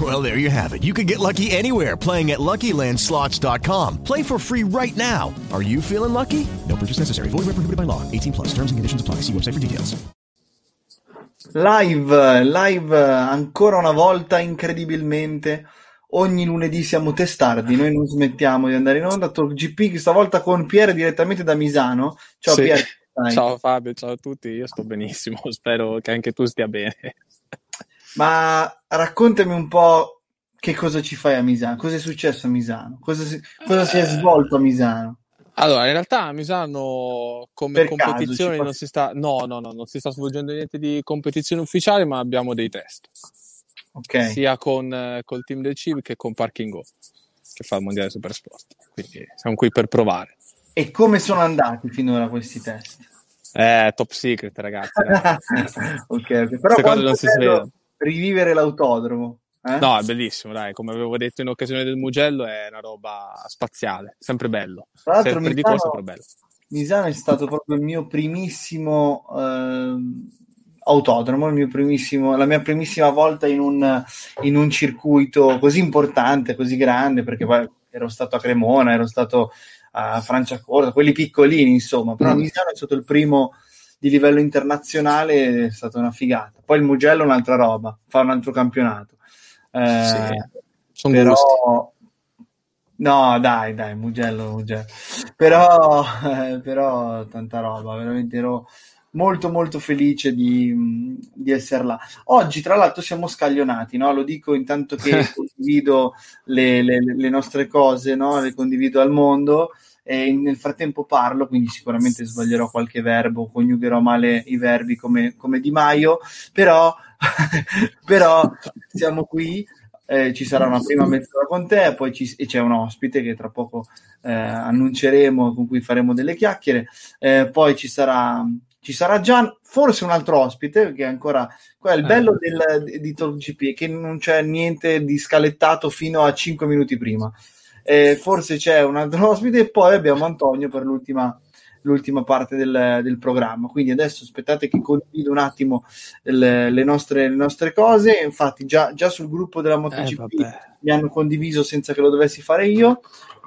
Well, there you have it. You can get lucky anywhere playing at LuckyLandSlots.com. Play for free right now. Are you feeling lucky? No purchase necessary. Void where prohibited by law. 18 plus. Terms and conditions apply. See website for details. Live, live ancora una volta incredibilmente. Ogni lunedì siamo testardi, noi non smettiamo di andare in onda. Talk GP stavolta con Pier direttamente da Misano. Ciao Sì. Pier. Ciao Fabio, ciao a tutti, io sto benissimo, spero che anche tu stia bene. Ma raccontami un po' che cosa ci fai a Misano, cosa è successo a Misano, cosa si, cosa si è svolto a Misano. Allora, in realtà a Misano come Per caso, competizione ci non si sta, no, no, no, non si sta svolgendo niente di competizione ufficiale, ma abbiamo dei test, Ok, sia con eh, col team del CIV che con Parking Go, che fa il Mondiale Supersport. Quindi siamo qui per provare. e come sono andati finora questi test? Eh, top secret, ragazzi. ok, ok. Però cose quanto non si bello. Rivivere l'autodromo. eh? No, è bellissimo, dai, come avevo detto in occasione del Mugello, è una roba spaziale, sempre bello. Tra l'altro Sempre di Misano, però bello. Misano è stato proprio il mio primissimo ehm, autodromo, il mio primissimo, la mia primissima volta in un, in un circuito così importante, così grande, perché poi ero stato a Cremona, ero stato a Franciacorta, quelli piccolini, insomma, però Mm. Misano è stato il primo di livello internazionale, è stata una figata. Poi il Mugello è un'altra roba, fa un altro campionato. Eh, Sì, sono però gusti. no dai dai Mugello Mugello però eh, però tanta roba veramente ero molto molto felice di, di essere là oggi tra l'altro siamo scaglionati no? lo dico intanto che condivido le, le- le nostre cose no? le condivido al mondo e nel frattempo parlo quindi sicuramente sbaglierò qualche verbo coniugherò male i verbi come, come Di Maio però però siamo qui eh, ci sarà una prima mezz'ora con te, poi ci- e c'è un ospite che tra poco eh, annunceremo, con cui faremo delle chiacchiere, eh, poi ci sarà, ci sarà Gian, forse un altro ospite, che è ancora... Qua è il Eh. bello del, di Talk GP, è che non c'è niente di scalettato fino a 5 minuti prima. Eh, forse c'è un altro ospite e poi abbiamo Antonio per l'ultima l'ultima parte del, del programma. Quindi adesso aspettate che condivido un attimo le, le nostre, le nostre cose. Infatti, già, già sul gruppo della Eh, MotoGP vabbè. mi hanno condiviso senza che lo dovessi fare io.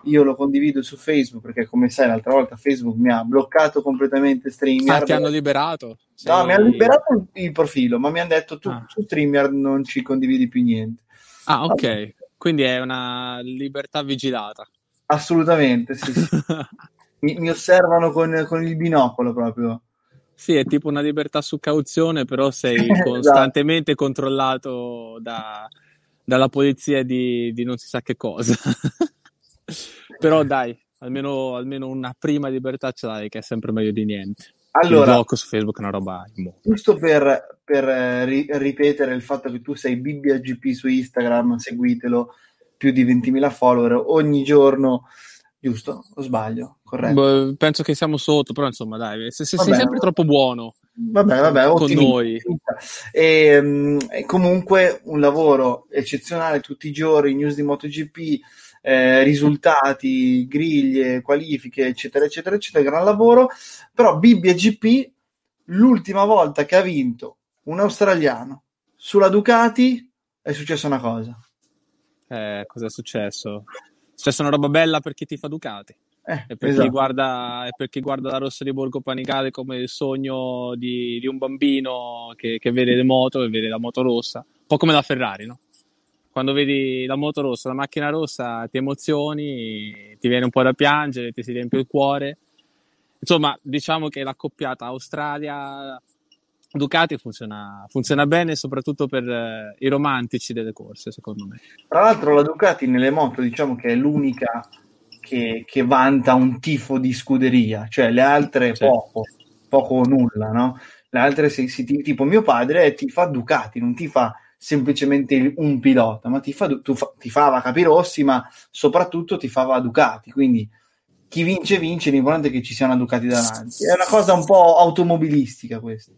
Io lo condivido su Facebook perché, come sai, l'altra volta Facebook mi ha bloccato completamente Ah, StreamYard. ti hanno liberato? No, Sei- mi ha liberato il- il profilo, ma mi hanno detto tu Ah. su StreamYard non ci condividi più niente. Ah, ok. Quindi è una libertà vigilata. Assolutamente, sì, sì. mi, mi osservano con, con il binocolo proprio. Sì, è tipo una libertà su cauzione, però sei Esatto. costantemente controllato da- dalla polizia di, di non si sa che cosa. Però dai, almeno, almeno una prima libertà ce l'hai, che è sempre meglio di niente. Il Allora, blocco su Facebook è una roba giusto per, per, eh, ri- ripetere il fatto che tu sei BBAGP su Instagram, seguitelo, più di 20.000 follower ogni giorno, giusto? O sbaglio? Corretto. Boh, penso che siamo sotto, però insomma, dai, se, se sei sempre troppo buono Vabbè, vabbè, con noi. E, e comunque un lavoro eccezionale tutti i giorni, news di MotoGP, eh, risultati, griglie, qualifiche, eccetera, eccetera, eccetera, gran lavoro. Però Bibbia GP, l'ultima volta che ha vinto un australiano sulla Ducati, è successa una cosa. Eh, cosa è successo? È successa una roba bella per chi ti fa Ducati. Eh, E per, esatto. chi guarda, e per chi guarda la rossa di Borgo Panigale come il sogno di, di un bambino che, che vede le moto e vede la moto rossa, un po' come la Ferrari, no? Quando vedi la moto rossa, la macchina rossa, ti emozioni, ti viene un po' da piangere, ti si riempie il cuore. Insomma, diciamo che l'accoppiata Ducati funziona, funziona bene soprattutto per eh, i romantici delle corse, secondo me. Tra l'altro la Ducati nelle moto diciamo che è l'unica che, che vanta un tifo di scuderia, cioè le altre Sì. poco, poco o nulla, no? Le altre si, si- tipo mio padre ti fa Ducati, non ti fa semplicemente un pilota, ma ti fa, tu fa, ti fa Capirossi, ma soprattutto ti fa Ducati, quindi chi vince vince, l'importante è che ci sia una Ducati davanti. È una cosa un po' automobilistica questa.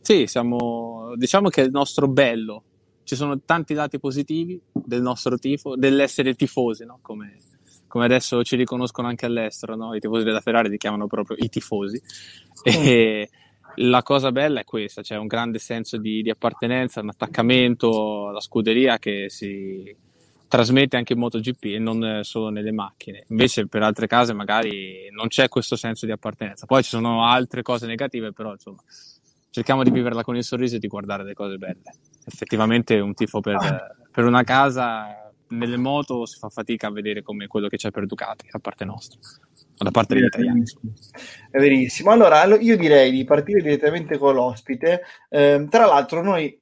Sì, siamo, diciamo che è il nostro bello. Ci sono tanti lati positivi del nostro tifo, dell'essere tifosi, no? come, come adesso ci riconoscono anche all'estero, no? i tifosi della Ferrari li chiamano proprio i tifosi. E la cosa bella è questa, c'è un grande senso di, di appartenenza, un attaccamento alla scuderia che si trasmette anche in MotoGP e non eh, solo nelle macchine. Invece per altre case magari non c'è questo senso di appartenenza. Poi ci sono altre cose negative, però insomma cerchiamo di viverla con il sorriso e di guardare le cose belle. Effettivamente un tifo per, per una casa nelle moto si fa fatica a vedere come quello che c'è per Ducati, da parte nostra, o da parte degli italiani. È verissimo. Allora, allo- io direi di partire direttamente con l'ospite. Ehm, tra l'altro, noi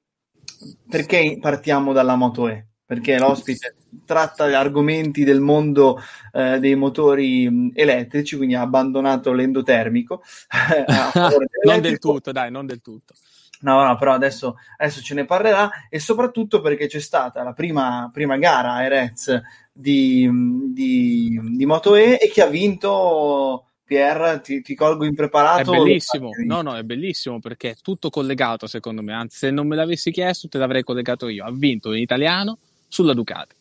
perché partiamo dalla Moto E? Perché l'ospite tratta gli argomenti del mondo eh, dei motori mh, elettrici, quindi ha abbandonato l'endotermico. non del tutto, dai, non del tutto. No, no, però adesso, adesso ce ne parlerà e soprattutto perché c'è stata la prima, prima gara a Jerez di, di, di Moto E e che ha vinto Pier, ti, ti colgo È impreparato. bellissimo, no, no, è bellissimo perché è tutto collegato secondo me, anzi se non me l'avessi chiesto te l'avrei collegato io, ha vinto in italiano sulla Ducati,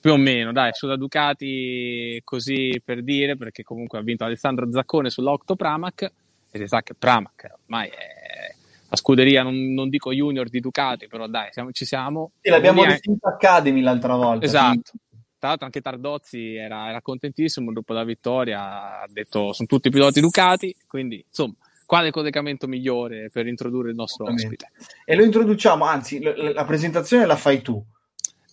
più o meno, dai, sulla Ducati così per dire, perché comunque ha vinto Alessandro Zaccone sulla Octo Pramac e si sa che Pramac ormai è la scuderia, non, non dico junior di Ducati, però dai, siamo- ci siamo. Sì, l'abbiamo anche- definito Academy l'altra volta. Esatto. Tra l'altro anche Tardozzi era, era contentissimo dopo la vittoria, ha detto sono tutti piloti Ducati, quindi insomma, quale collegamento migliore per introdurre il nostro ospite? E lo introduciamo, anzi, l- la presentazione la fai tu.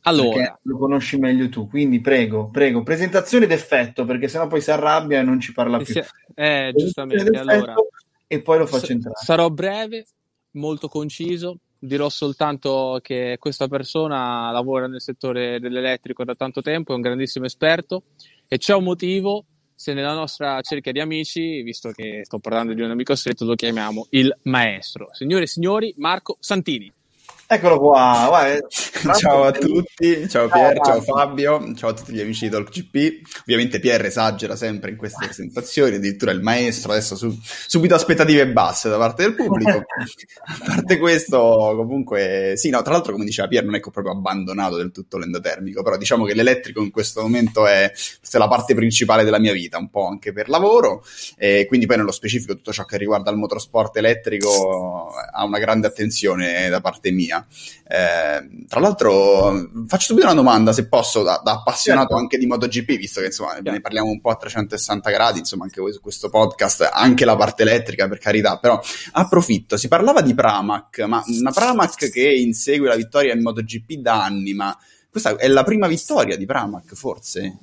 Allora, lo conosci meglio tu, quindi prego, prego, presentazione d'effetto, perché sennò poi si arrabbia e non ci parla più. eh, giustamente, allora, E poi lo faccio entrare. sarò breve, molto conciso, dirò soltanto che questa persona lavora nel settore dell'elettrico da tanto tempo, è un grandissimo esperto e c'è un motivo se nella nostra cerchia di amici, visto che sto parlando di un amico stretto, lo chiamiamo il maestro. Signore e signori, Marco Santini. Eccolo qua, guarda, Ciao a tutti, ciao Pier, ciao. Fabio, ciao a tutti gli amici di Talk GP. Ovviamente Pier esagera sempre in queste presentazioni, addirittura il maestro, adesso su- subito aspettative basse da parte del pubblico. A parte questo, comunque, sì, no, tra l'altro come diceva Pier non è proprio abbandonato del tutto l'endotermico, però diciamo che l'elettrico in questo momento è, è la parte principale della mia vita, un po' anche per lavoro, e quindi poi nello specifico tutto ciò che riguarda il motorsport elettrico ha una grande attenzione da parte mia. Eh, tra l'altro, faccio subito una domanda, se posso, da, da appassionato Certo. anche di MotoGP, visto che insomma ne parliamo un po' a 360 gradi, insomma anche voi su questo podcast, anche la parte elettrica per carità, però approfitto, si parlava di Pramac, ma una Pramac che insegue la vittoria in MotoGP da anni, ma questa è la prima vittoria di Pramac, forse?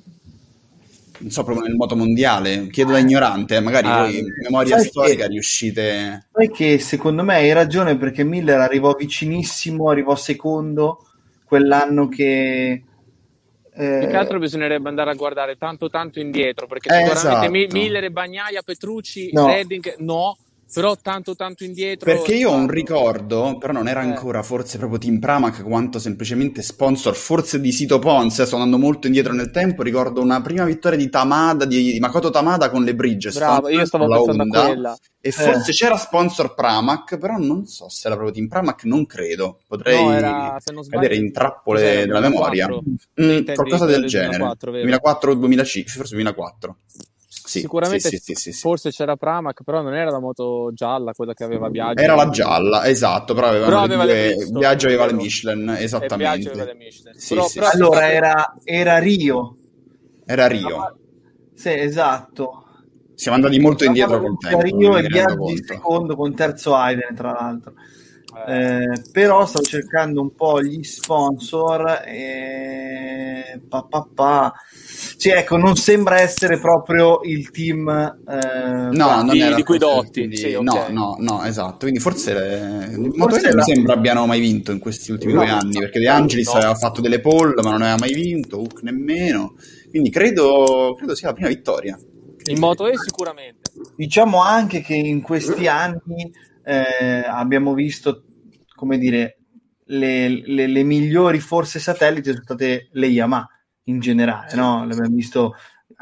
Non so, proprio nel moto mondiale, chiedo da ignorante, eh, magari Ah, voi in memoria sai che- storica riuscite... Sai che secondo me hai ragione perché Miller arrivò vicinissimo, arrivò secondo quell'anno che... eh, Più che altro bisognerebbe andare a guardare tanto tanto indietro, perché Eh, sicuramente esatto. Miller e Bagnaia, Petrucci, No. Redding, no, però tanto tanto indietro. Perché io ho un ricordo, però non era Eh. ancora forse proprio Team Pramac quanto semplicemente sponsor, forse di Sito Pons, eh, sto andando molto indietro nel tempo, ricordo una prima vittoria di Tamada, di, di Makoto Tamada con le Bridgestone, Bravo, io stavo con la pensando Honda, a quella. e forse c'era sponsor Pramac, però non so se era proprio Team Pramac, non credo, potrei No, era, sbaglio, cadere in trappole della memoria. 2004? Mm, Intendi qualcosa del genere, 2004, vero? 2004 o 2005, forse 2004. Sì, Sicuramente sì, sì, sì, sì, sì. forse c'era Pramac, però non era la moto gialla quella che aveva Biagio. Era la gialla, esatto, però avevano Però aveva due- Bridgestone, Viaggio aveva le? Michelin, esattamente. Biagio aveva le Michelin. Sì, Però- sì, però sì. Allora era, era Rio. Era Rio. Sì, esatto. Siamo andati molto indietro col tempo. Rio e conto. secondo con terzo Aiden, tra l'altro. Eh, però stavo cercando un po' gli sponsor e pa, pa, pa. Sì, ecco, non sembra essere proprio il team eh, no, non di, forse, dotti. quindi- Sì, ok. No, no, no, esatto. Quindi forse, le... Forse Moto E non la- mi sembra abbiano mai vinto in questi ultimi No. due anni, perché De Angelis No. aveva fatto delle pole, ma non aveva mai vinto, Hook nemmeno. Quindi credo, credo sia la prima vittoria. In Moto E sicuramente. Diciamo anche che in questi anni eh, abbiamo visto, come dire, le, le- le migliori forse satelliti sono state le Yamaha in generale, no? L'abbiamo visto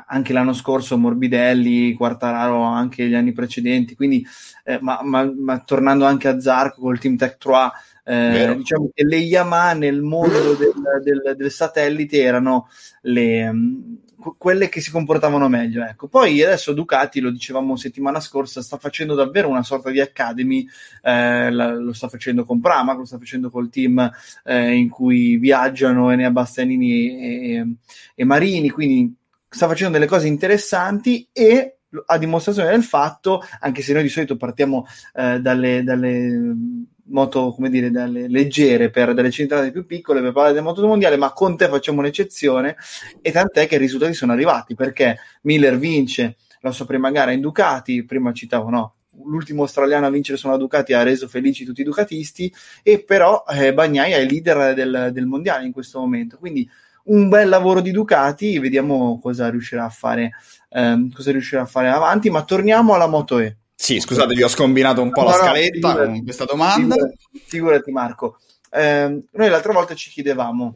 anche l'anno scorso Morbidelli, Quartararo anche gli anni precedenti, quindi eh, ma, ma- ma tornando anche a Zarco col team Tech 3, eh, diciamo che le Yamaha nel mondo del, del- del satellite erano le, quelle che si comportavano meglio. Ecco. Poi adesso Ducati, lo dicevamo settimana scorsa, sta facendo davvero una sorta di academy, eh, la- lo sta facendo con Pramac, lo sta facendo col team eh, in cui viaggiano Enea Bastianini e, e Marini, quindi sta facendo delle cose interessanti e a dimostrazione del fatto, anche se noi di solito partiamo eh, dalle, dalle moto, come dire, dalle leggere per dalle centrate più piccole per parlare del moto mondiale, ma con te facciamo un'eccezione e tant'è che i risultati sono arrivati perché Miller vince la sua prima gara in Ducati, prima citavo no, l'ultimo australiano a vincere sulla Ducati ha reso felici tutti i ducatisti e però eh, Bagnaia è leader del, del mondiale in questo momento, quindi un bel lavoro di Ducati, vediamo cosa riuscirà a fare, ehm, cosa riuscirà a fare avanti, ma torniamo alla Moto E. Sì, scusate, vi ho scombinato un po' No, la no, scaletta figurati, con questa domanda. Figurati, figurati, Marco. Ehm, noi l'altra volta ci chiedevamo,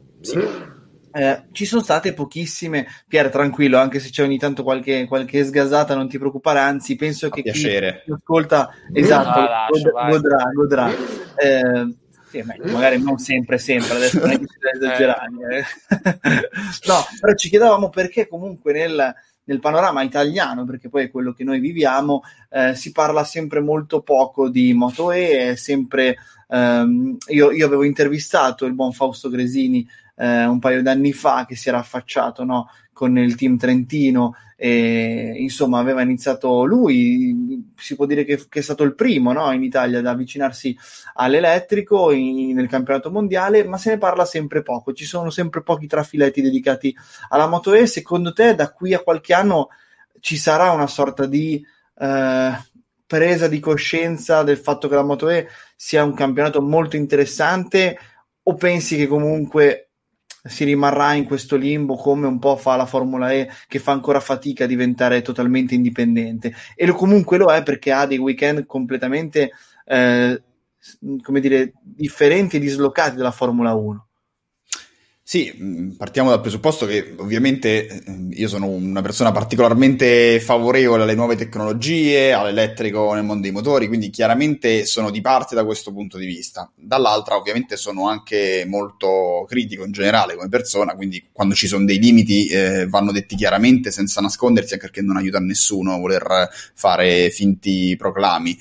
eh, ci sono state pochissime, Pier tranquillo, anche se c'è ogni tanto qualche, qualche sgasata, non ti preoccupare, anzi penso che chi piacere. ci ascolta, esatto, Ah, lascia, godrà, godrà. Eh, sì, beh, magari non sempre, sempre, adesso non è che si deve esagerare. eh. no, però ci chiedevamo perché comunque nel, nel panorama italiano, perché poi è quello che noi viviamo, eh, si parla sempre molto poco di Moto E, è sempre... ehm, io, io avevo intervistato il buon Fausto Gresini eh, un paio d'anni fa che si era affacciato no, con il team Trentino e insomma aveva iniziato lui, si può dire che, che è stato il primo no, in Italia ad avvicinarsi all'elettrico in- nel campionato mondiale, ma se ne parla sempre poco, ci sono sempre pochi trafiletti dedicati alla Moto E, secondo te da qui a qualche anno ci sarà una sorta di eh, presa di coscienza del fatto che la Moto E sia un campionato molto interessante? O pensi che comunque si rimarrà in questo limbo come un po' fa la Formula E che fa ancora fatica a diventare totalmente indipendente. E lo, comunque lo è perché ha dei weekend completamente eh, come dire differenti e dislocati dalla Formula 1 Sì, mh, partiamo dal presupposto che ovviamente eh, io sono una persona particolarmente favorevole alle nuove tecnologie, all'elettrico nel mondo dei motori, quindi chiaramente sono di parte da questo punto di vista. Dall'altra ovviamente sono anche molto critico in generale come persona, quindi quando ci sono dei limiti eh, vanno detti chiaramente senza nascondersi, anche perché non aiuta nessuno voler fare finti proclami.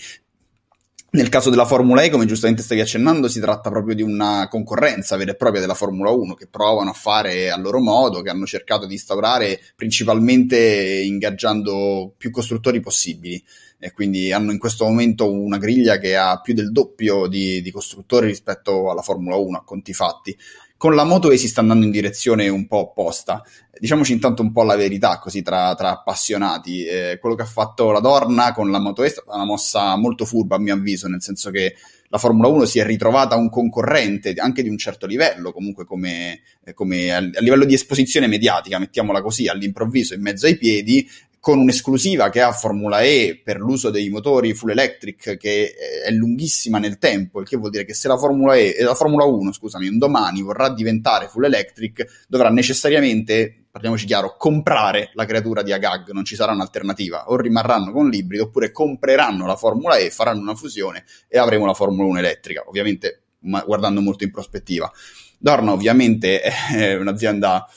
Nel caso della Formula E, come giustamente stavi accennando, si tratta proprio di una concorrenza vera e propria della Formula 1 che provano a fare a loro modo, che hanno cercato di instaurare principalmente ingaggiando più costruttori possibili. E quindi hanno in questo momento una griglia che ha più del doppio di, di costruttori rispetto alla Formula 1, a conti fatti. Con la Moto E si sta andando in direzione un po' opposta. Diciamoci intanto un po' la verità, così tra, tra appassionati. Eh, quello che ha fatto la Dorna con la Moto è stata una mossa molto furba, a mio avviso, nel senso che la Formula 1 si è ritrovata un concorrente anche di un certo livello, comunque come, eh, come a, a livello di esposizione mediatica, mettiamola così, all'improvviso in mezzo ai piedi, con un'esclusiva che ha Formula E per l'uso dei motori full electric che eh, è lunghissima nel tempo, il che vuol dire che se la Formula E e la Formula 1, scusami, un domani vorrà diventare full electric, dovrà necessariamente, parliamoci chiaro, comprare la creatura di Agag, non ci sarà un'alternativa, o rimarranno con l'ibrido oppure compreranno la Formula E, faranno una fusione e avremo la Formula 1 elettrica, ovviamente guardando molto in prospettiva. Dorna ovviamente è un'azienda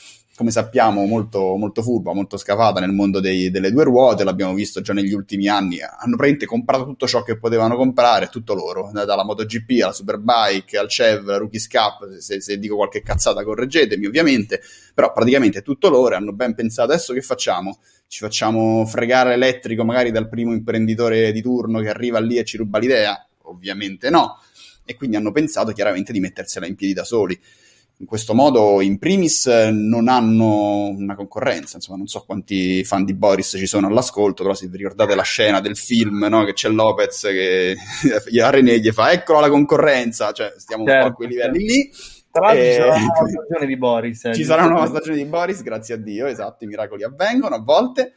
come sappiamo, molto, molto furba, molto scavata nel mondo dei, delle due ruote, l'abbiamo visto già negli ultimi anni, hanno praticamente comprato tutto ciò che potevano comprare, tutto loro, dalla MotoGP alla Superbike, al CEV, alla Rookies Cup, se, se dico qualche cazzata correggetemi ovviamente, però praticamente tutto loro, hanno ben pensato, adesso che facciamo? Ci facciamo fregare l'elettrico magari dal primo imprenditore di turno che arriva lì e ci ruba l'idea? Ovviamente no. e quindi hanno pensato chiaramente di mettersela in piedi da soli. In questo modo, in primis, non hanno una concorrenza. Insomma, non so quanti fan di Boris ci sono all'ascolto, però se vi ricordate la scena del film, no? che c'è Lopez che a René gli fa eccola la concorrenza, cioè stiamo certo, un po' a quei livelli certo. lì. Tra l'altro e... ci sarà una nuova stagione di Boris. Eh, ci sarà una nuova stagione di Boris, grazie a Dio, esatto, i miracoli avvengono a volte.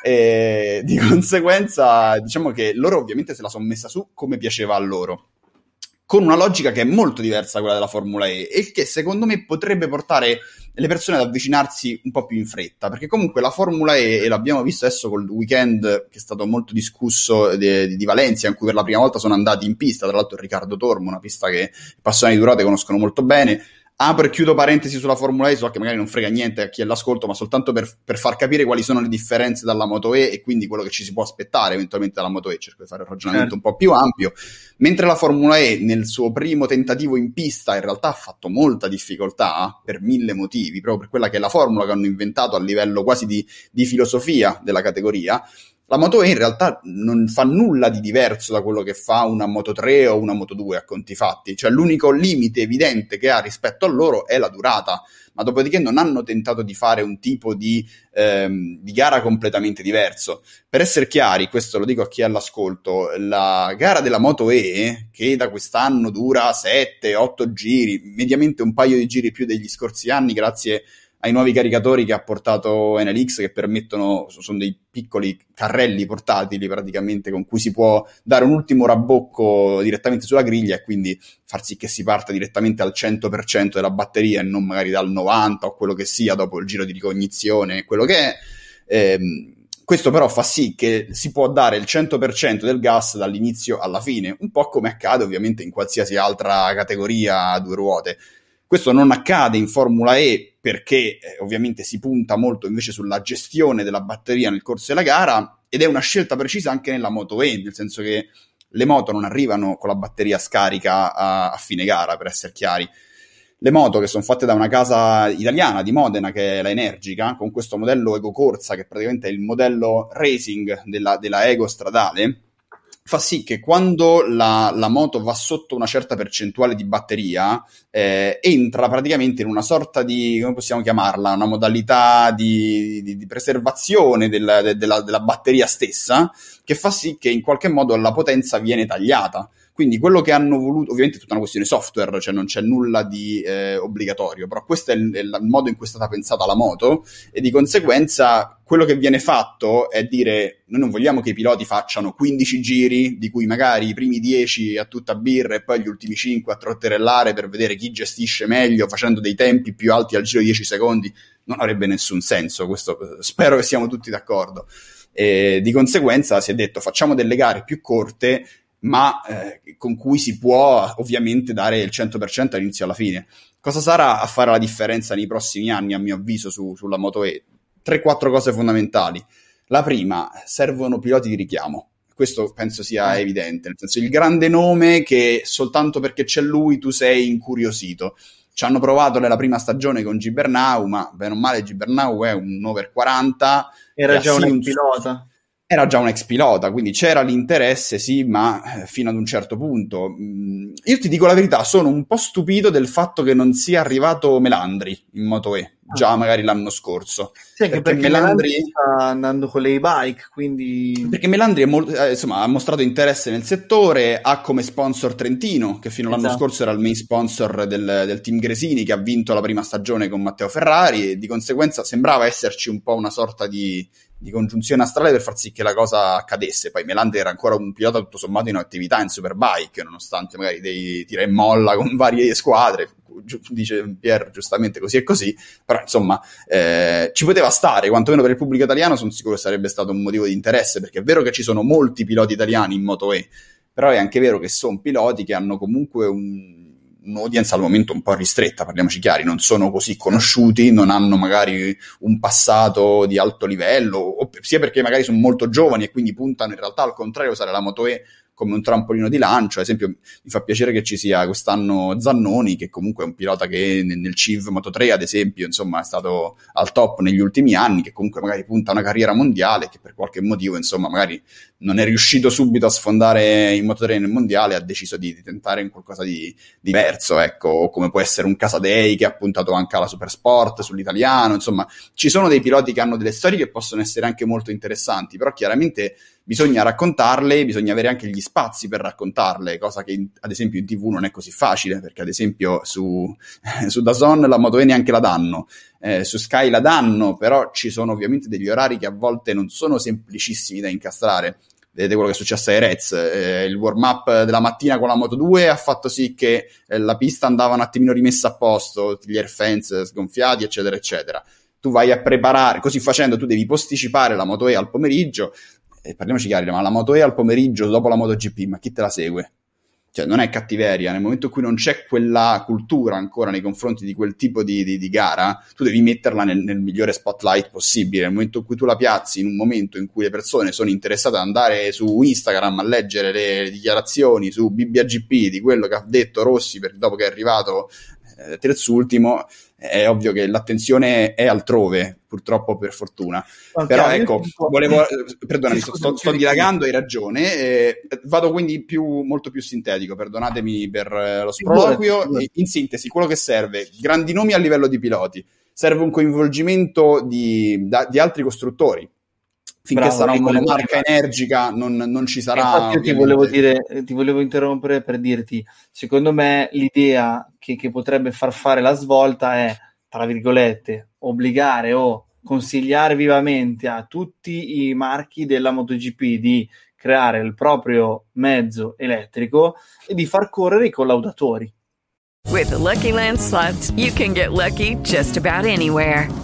E di conseguenza, diciamo che loro ovviamente se la sono messa su come piaceva a loro con una logica che è molto diversa da quella della Formula E e che secondo me potrebbe portare le persone ad avvicinarsi un po' più in fretta, perché comunque la Formula E, e l'abbiamo visto adesso col weekend che è stato molto discusso di, di Valencia, in cui per la prima volta sono andati in pista, tra l'altro Riccardo Tormo, una pista che i appassionati di Durate conoscono molto bene, Apro e chiudo parentesi sulla Formula E, so che magari non frega niente a chi è l'ascolto, ma soltanto per, per, far capire quali sono le differenze dalla Moto E e quindi quello che ci si può aspettare eventualmente dalla Moto E. Cerco di fare un ragionamento certo. un po' più ampio. Mentre la Formula E nel suo primo tentativo in pista in realtà ha fatto molta difficoltà per mille motivi, proprio per quella che è la formula che hanno inventato a livello quasi di, di filosofia della categoria, la Moto E in realtà non fa nulla di diverso da quello che fa una Moto 3 o una Moto 2 a conti fatti, cioè l'unico limite evidente che ha rispetto a loro è la durata, ma dopodiché non hanno tentato di fare un tipo di, ehm, di gara completamente diverso. Per essere chiari, questo lo dico a chi è all'ascolto, la gara della Moto E, che da quest'anno dura 7-8 giri, mediamente un paio di giri più degli scorsi anni, grazie a ai nuovi caricatori che ha portato NLX che permettono, sono dei piccoli carrelli portatili praticamente con cui si può dare un ultimo rabbocco direttamente sulla griglia e quindi far sì che si parta direttamente al 100% della batteria e non magari dal 90% o quello che sia dopo il giro di ricognizione, quello che è. Ehm, questo però fa sì che si può dare il 100% del gas dall'inizio alla fine, un po' come accade ovviamente in qualsiasi altra categoria a due ruote. Questo non accade in Formula E perché eh, ovviamente si punta molto invece sulla gestione della batteria nel corso della gara ed è una scelta precisa anche nella Moto E, nel senso che le moto non arrivano con la batteria scarica a, a fine gara, per essere chiari. Le moto che sono fatte da una casa italiana di Modena, che è la Energica, con questo modello Ego Corsa, che praticamente è il modello racing della, della Ego stradale, fa sì che quando la, la, moto va sotto una certa percentuale di batteria, eh, entra praticamente in una sorta di, come possiamo chiamarla, una modalità di, di, di preservazione del, de, della, della batteria stessa, che fa sì che in qualche modo la potenza viene tagliata. Quindi quello che hanno voluto, ovviamente è tutta una questione software, cioè non c'è nulla di eh, obbligatorio, però questo è il, è il, modo in cui è stata pensata la moto e di conseguenza quello che viene fatto è dire noi non vogliamo che i piloti facciano 15 giri, di cui magari i primi 10 a tutta birra e poi gli ultimi 5 a trotterellare per vedere chi gestisce meglio, facendo dei tempi più alti al giro di 10 secondi. Non avrebbe nessun senso, questo eh, spero che siamo tutti d'accordo. E di conseguenza si è detto facciamo delle gare più corte ma eh, con cui si può ovviamente dare il 100% all'inizio e alla fine. Cosa sarà a fare la differenza nei prossimi anni, a mio avviso, su, sulla Moto E? 3-4 cose fondamentali. La prima, servono piloti di richiamo. Questo penso sia evidente, nel senso il grande nome che soltanto perché c'è lui tu sei incuriosito. Ci hanno provato nella prima stagione con Gibernau, ma bene o male Gibernau è un over 40. Era già un pilota era già un ex pilota, quindi c'era l'interesse, sì, ma eh, fino ad un certo punto. Mm, io ti dico la verità, sono un po' stupito del fatto che non sia arrivato Melandri in Moto E, già ah. magari l'anno scorso. Sì, anche perché, perché Melandri... Melandri sta andando con le e-bike, quindi... Perché Melandri molto, eh, insomma, ha mostrato interesse nel settore, ha come sponsor Trentino, che fino all'anno esatto. scorso era il main sponsor del, del team Gresini, che ha vinto la prima stagione con Matteo Ferrari, e di conseguenza sembrava esserci un po' una sorta di di congiunzione astrale per far sì che la cosa accadesse. Poi Melander era ancora un pilota tutto sommato in attività in Superbike, nonostante magari dei tira e molla con varie squadre, dice Pier giustamente così e così, però insomma eh, ci poteva stare, quantomeno per il pubblico italiano sono sicuro sarebbe stato un motivo di interesse, perché è vero che ci sono molti piloti italiani in Moto E, però è anche vero che sono piloti che hanno comunque un un'audience al momento un po' ristretta, parliamoci chiari, non sono così conosciuti, non hanno magari un passato di alto livello, sia perché magari sono molto giovani e quindi puntano in realtà al contrario a usare la Moto E come un trampolino di lancio. Ad esempio, mi fa piacere che ci sia quest'anno Zannoni, che comunque è un pilota che nel, nel CIV Moto 3, ad esempio, insomma, è stato al top negli ultimi anni, che comunque magari punta a una carriera mondiale, che per qualche motivo, insomma, magari non è riuscito subito a sfondare in Moto 3 nel mondiale, ha deciso di, di tentare in qualcosa di, diverso, ecco, come può essere un Casadei che ha puntato anche alla Supersport, sull'italiano, insomma, ci sono dei piloti che hanno delle storie che possono essere anche molto interessanti, però chiaramente bisogna raccontarle, bisogna avere anche gli spazi per raccontarle, cosa che in, ad esempio in tv non è così facile, perché ad esempio su, su Dazon la Moto neanche la danno, eh, su Sky la danno, però ci sono ovviamente degli orari che a volte non sono semplicissimi da incastrare. Vedete quello che è successo ai Reds, eh, il warm up della mattina con la Moto 2 ha fatto sì che eh, la pista andava un attimino rimessa a posto, gli air fence sgonfiati, eccetera, eccetera. Tu vai a preparare, così facendo tu devi posticipare la Moto E al pomeriggio, e parliamoci chiari, ma la Moto E al pomeriggio dopo la Moto GP, ma chi te la segue? Cioè, non è cattiveria, nel momento in cui non c'è quella cultura ancora nei confronti di quel tipo di, di, di gara, tu devi metterla nel, nel, migliore spotlight possibile. Nel momento in cui tu la piazzi, in un momento in cui le persone sono interessate ad andare su Instagram a leggere le dichiarazioni su BBAGP di quello che ha detto Rossi dopo che è arrivato eh, terzultimo, è ovvio che l'attenzione è altrove, purtroppo per fortuna. Okay, Però ecco, volevo, perdonami, sto, sto, sto dilagando, hai ragione. Eh, vado quindi più, molto più sintetico, perdonatemi per eh, lo sproloquio. In sintesi, quello che serve, grandi nomi a livello di piloti, serve un coinvolgimento di, da, di altri costruttori, finché Bravo, sarà una monomarca energica non, non, ci sarà. Io ti volevo, dire, ti volevo interrompere per dirti, secondo me l'idea che, che, potrebbe far fare la svolta è, tra virgolette, obbligare o consigliare vivamente a tutti i marchi della MotoGP di creare il proprio mezzo elettrico e di far correre i collaudatori. With the Lucky Land slots, you can get lucky just about anywhere.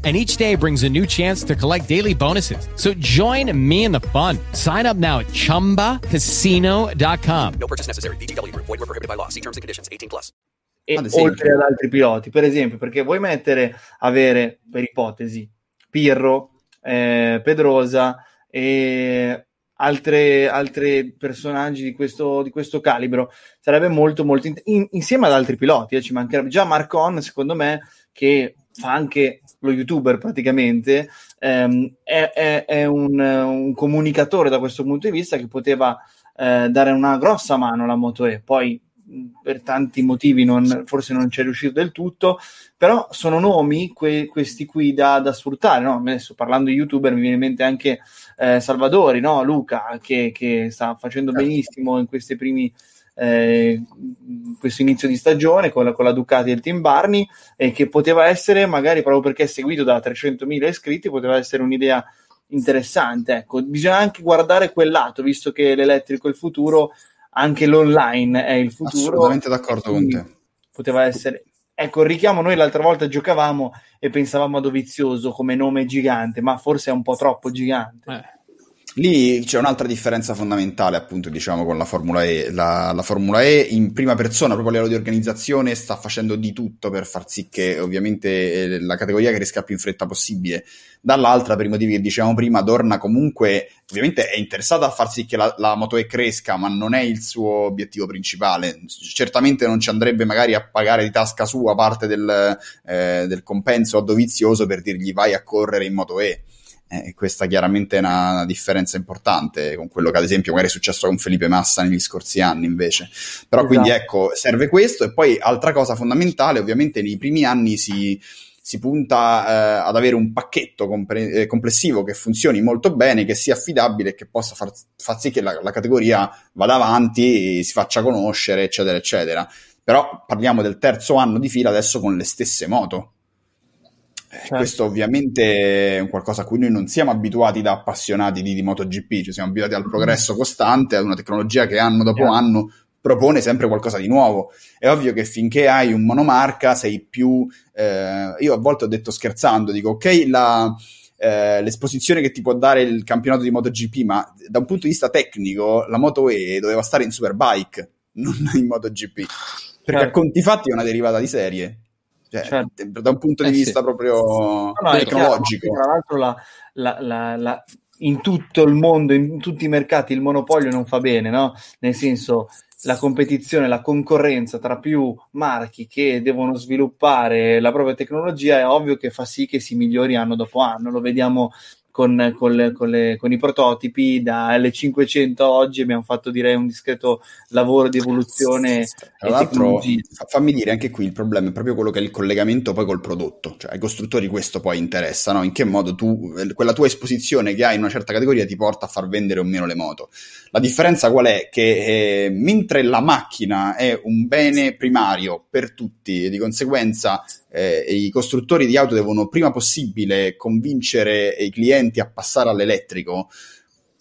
And each day brings a new chance to collect daily bonuses. So join me in the fun. Sign up now at chumbacasino.com. No purchase necessary. VGW Group. Void were prohibited by law. See terms and conditions. 18 plus. E ad oltre ad altri piloti, per esempio, perché vuoi mettere, avere, per ipotesi, Pirro, eh, Pedrosa e altre, altre personaggi di questo, di questo calibro, sarebbe molto, molto in, in, insieme ad altri piloti. Eh, ci mancherebbe già Marcon, secondo me, che fa anche lo youtuber praticamente, ehm, è, è, è un, un, comunicatore da questo punto di vista che poteva eh, dare una grossa mano alla Moto E. Poi per tanti motivi non, forse non ci è riuscito del tutto, però sono nomi que, questi qui da, da sfruttare. No? Adesso parlando di youtuber mi viene in mente anche eh, Salvadori, no? Luca, che, che, sta facendo certo. benissimo in questi primi eh, questo inizio di stagione con la, con la Ducati e il team Barney e che poteva essere magari proprio perché è seguito da 300.000 iscritti poteva essere un'idea interessante ecco. Bisogna anche guardare quel lato visto che l'elettrico è il futuro anche l'online è il futuro. Assolutamente d'accordo con te. poteva essere ecco il richiamo noi l'altra volta giocavamo e pensavamo a Dovizioso come nome gigante ma forse è un po' troppo gigante. Eh Lì c'è un'altra differenza fondamentale, appunto, diciamo, con la Formula E. La, la, Formula E in prima persona, proprio a livello di organizzazione, sta facendo di tutto per far sì che ovviamente eh, la categoria cresca più in fretta possibile. Dall'altra, per i motivi che dicevamo prima, Dorna comunque ovviamente è interessata a far sì che la, la Moto E cresca, ma non è il suo obiettivo principale. Certamente non ci andrebbe magari a pagare di tasca sua parte del, eh, del compenso a Dovizioso per dirgli vai a correre in Moto E eh, questa chiaramente è una, una, differenza importante con quello che ad esempio magari è successo con Felipe Massa negli scorsi anni invece. Però esatto. quindi ecco, serve questo e poi altra cosa fondamentale, ovviamente nei primi anni si, si punta eh, ad avere un pacchetto compre- eh, complessivo che funzioni molto bene, che sia affidabile e che possa far, far sì che la, la categoria vada avanti, si faccia conoscere, eccetera, eccetera. Però parliamo del terzo anno di fila adesso con le stesse moto. Certo. Questo ovviamente è un qualcosa a cui noi non siamo abituati da appassionati di, di MotoGP, ci siamo abituati al progresso costante, ad una tecnologia che anno dopo Chiaro. anno propone sempre qualcosa di nuovo. È ovvio che finché hai un monomarca sei più... eh, io a volte ho detto scherzando, dico ok, la, eh, l'esposizione che ti può dare il campionato di MotoGP, ma da un punto di vista tecnico la Moto E doveva stare in Superbike, non in MotoGP, perché Certo. a conti fatti è una derivata di serie. Cioè, Certo. da un punto di Eh sì. vista proprio No, no, chiaro, tecnologico. ma tra l'altro la- la- la- la- in tutto il mondo, in tutti i mercati, il monopolio non fa bene, no? Nel senso, la competizione, la concorrenza tra più marchi che devono sviluppare la propria tecnologia è ovvio che fa sì che si migliori anno dopo anno. Lo vediamo con, con le- con le- con i prototipi da L500 a oggi abbiamo fatto direi un discreto lavoro di evoluzione Tra l'altro, fammi dire anche qui il problema è proprio quello che è il collegamento poi col prodotto, cioè ai costruttori questo poi interessa, no? In che modo tu, eh, quella tua esposizione che hai in una certa categoria ti porta a far vendere o meno le moto. La differenza qual è? Che eh, mentre la macchina è un bene primario per tutti e di conseguenza eh, i costruttori di auto devono prima possibile convincere i clienti a passare all'elettrico,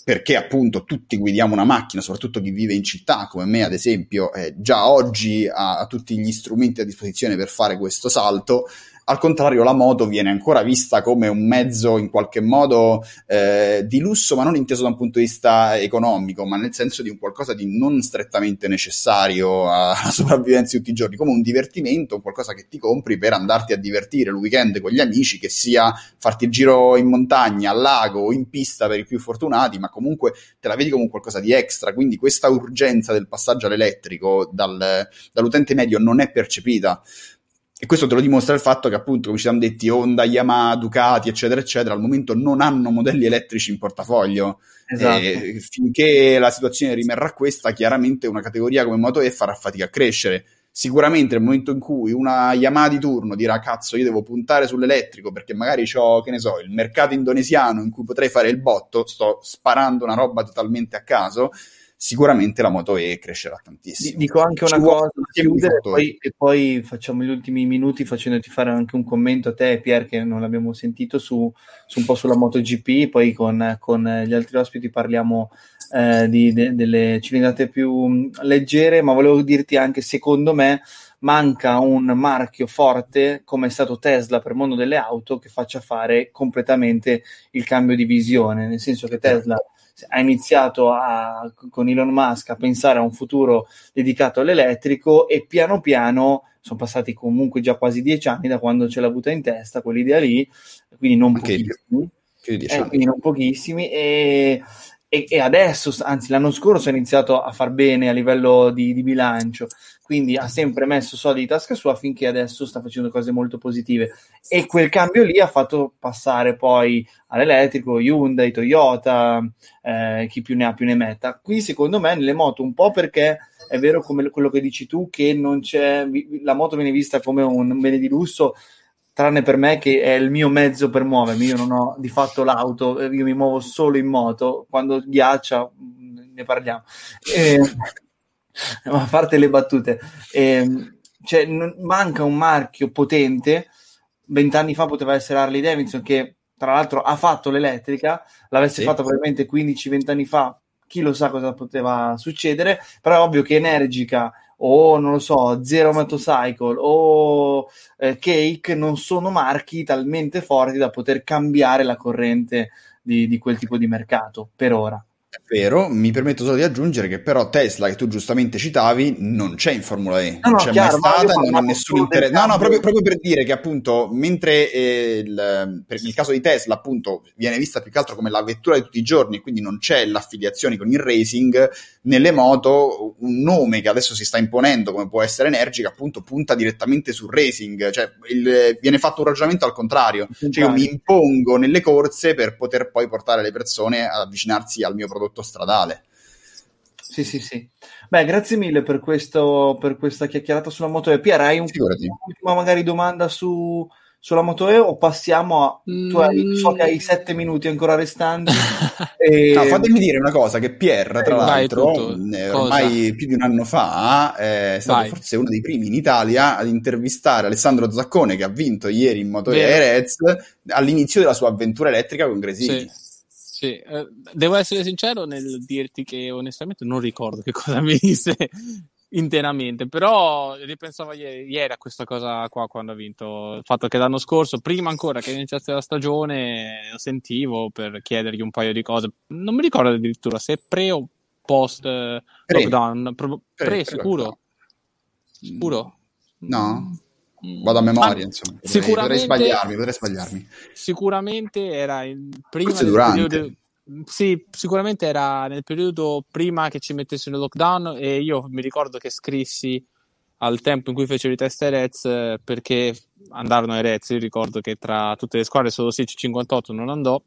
perché appunto tutti guidiamo una macchina, soprattutto chi vive in città come me ad esempio, eh, già oggi ha, ha tutti gli strumenti a disposizione per fare questo salto. Al contrario, la moto viene ancora vista come un mezzo in qualche modo eh, di lusso, ma non inteso da un punto di vista economico, ma nel senso di un qualcosa di non strettamente necessario alla sopravvivenza di tutti i giorni, come un divertimento, qualcosa che ti compri per andarti a divertire il weekend con gli amici, che sia farti il giro in montagna, al lago o in pista per i più fortunati, ma comunque te la vedi come un qualcosa di extra. Quindi questa urgenza del passaggio all'elettrico dal- dall'utente medio non è percepita. E questo te lo dimostra il fatto che, appunto, come ci siamo detti, Honda, Yamaha, Ducati, eccetera, eccetera, al momento non hanno modelli elettrici in portafoglio. Esatto. E finché la situazione rimarrà questa, chiaramente una categoria come Moto E farà fatica a crescere. Sicuramente nel momento in cui una Yamaha di turno dirà cazzo io devo puntare sull'elettrico perché magari ho, che ne so, il mercato indonesiano in cui potrei fare il botto, sto sparando una roba totalmente a caso, sicuramente la Moto E crescerà tantissimo. Di- Dico anche Ci una cosa chiudere poi- e poi facciamo gli ultimi minuti facendoti fare anche un commento a te, Pier, che non l'abbiamo sentito su, su un po' sulla MotoGP. Poi con, con gli altri ospiti parliamo eh, di- de- delle cilindrate più mh, leggere. Ma volevo dirti anche, secondo me, manca un marchio forte come è stato Tesla per il mondo delle auto che faccia fare completamente il cambio di visione, nel senso che Tesla ha iniziato a- con Elon Musk a pensare a un futuro dedicato all'elettrico e piano piano sono passati comunque già quasi dieci anni da quando ce l'ha avuta in testa quell'idea lì, quindi non Anche più. pochissimi, Più dieci eh, quindi non pochissimi. E, e- e adesso, anzi l'anno scorso ha iniziato a far bene a livello di, di bilancio, quindi ha sempre messo soldi di tasca sua finché adesso sta facendo cose molto positive e quel cambio lì ha fatto passare poi all'elettrico Hyundai, Toyota, eh, chi più ne ha più ne metta. Qui secondo me nelle moto un po' perché è vero come quello che dici tu che non c'è la moto viene vista come un bene di lusso tranne per me che è il mio mezzo per muovermi, io non ho di fatto l'auto, eh, io mi muovo solo in moto, quando ghiaccia mh, ne parliamo. Eh, ma a parte le battute, ehm, cioè, non- manca un marchio potente. Vent'anni fa poteva essere Harley Davidson, che tra l'altro ha fatto l'elettrica, l'avesse Sì. fatta probabilmente 15-20 anni fa, chi lo sa cosa poteva succedere, però è ovvio che Energica o non lo so, Zero Motorcycle o eh, Cake non sono marchi talmente forti da poter cambiare la corrente di, di quel tipo di mercato per ora. È vero, mi permetto solo di aggiungere che però Tesla, che tu giustamente citavi, non c'è in Formula E, No, non no, c'è chiaro, mai stata non ha nessun interesse. No, no, proprio, proprio per dire che appunto, mentre eh, il, per il caso di Tesla, appunto, viene vista più che altro come la vettura di tutti i giorni, e quindi non c'è l'affiliazione con il racing, nelle moto un nome che adesso si sta imponendo, come può essere Energica, appunto, punta direttamente sul racing, cioè il- viene fatto un ragionamento al contrario, cioè io mi impongo nelle corse per poter poi portare le persone ad avvicinarsi al mio prodotto stradale. Sì, sì, sì. Beh, grazie mille per, questo, per questa chiacchierata sulla moto. E Pier, hai un- un'ultima magari domanda su, sulla Moto E o passiamo a... Tu hai, so che hai sette minuti ancora restanti. e... No, fatemi dire una cosa, che Pierre, tra Vai, l'altro, tutto. eh, Cosa? ormai più di un anno fa, eh, è stato Vai. forse uno dei primi in Italia ad intervistare Alessandro Zaccone, che ha vinto ieri in Moto E. Reds, all'inizio della sua avventura elettrica con Gresini. Sì. Sì, eh, devo essere sincero nel dirti che onestamente non ricordo che cosa mi disse interamente, però ripensavo ieri, ieri a questa cosa qua quando ha vinto, il fatto che l'anno scorso, prima ancora che iniziasse la stagione, lo sentivo per chiedergli un paio di cose, non mi ricordo addirittura se pre o post eh, Pre. lockdown, Pre, pre, pre sicuro, sicuro. No? Vado a memoria, insomma. Potrei, sicuramente- potrei sbagliarmi, potrei sbagliarmi. Sicuramente era il prima Forse del durante. periodo. Sì, sicuramente era nel periodo prima che ci mettessero il lockdown e io mi ricordo che scrissi al tempo in cui fecero i test ai Reds eh, perché andarono ai Reds. Io ricordo che tra tutte le squadre solo Sic 58 non andò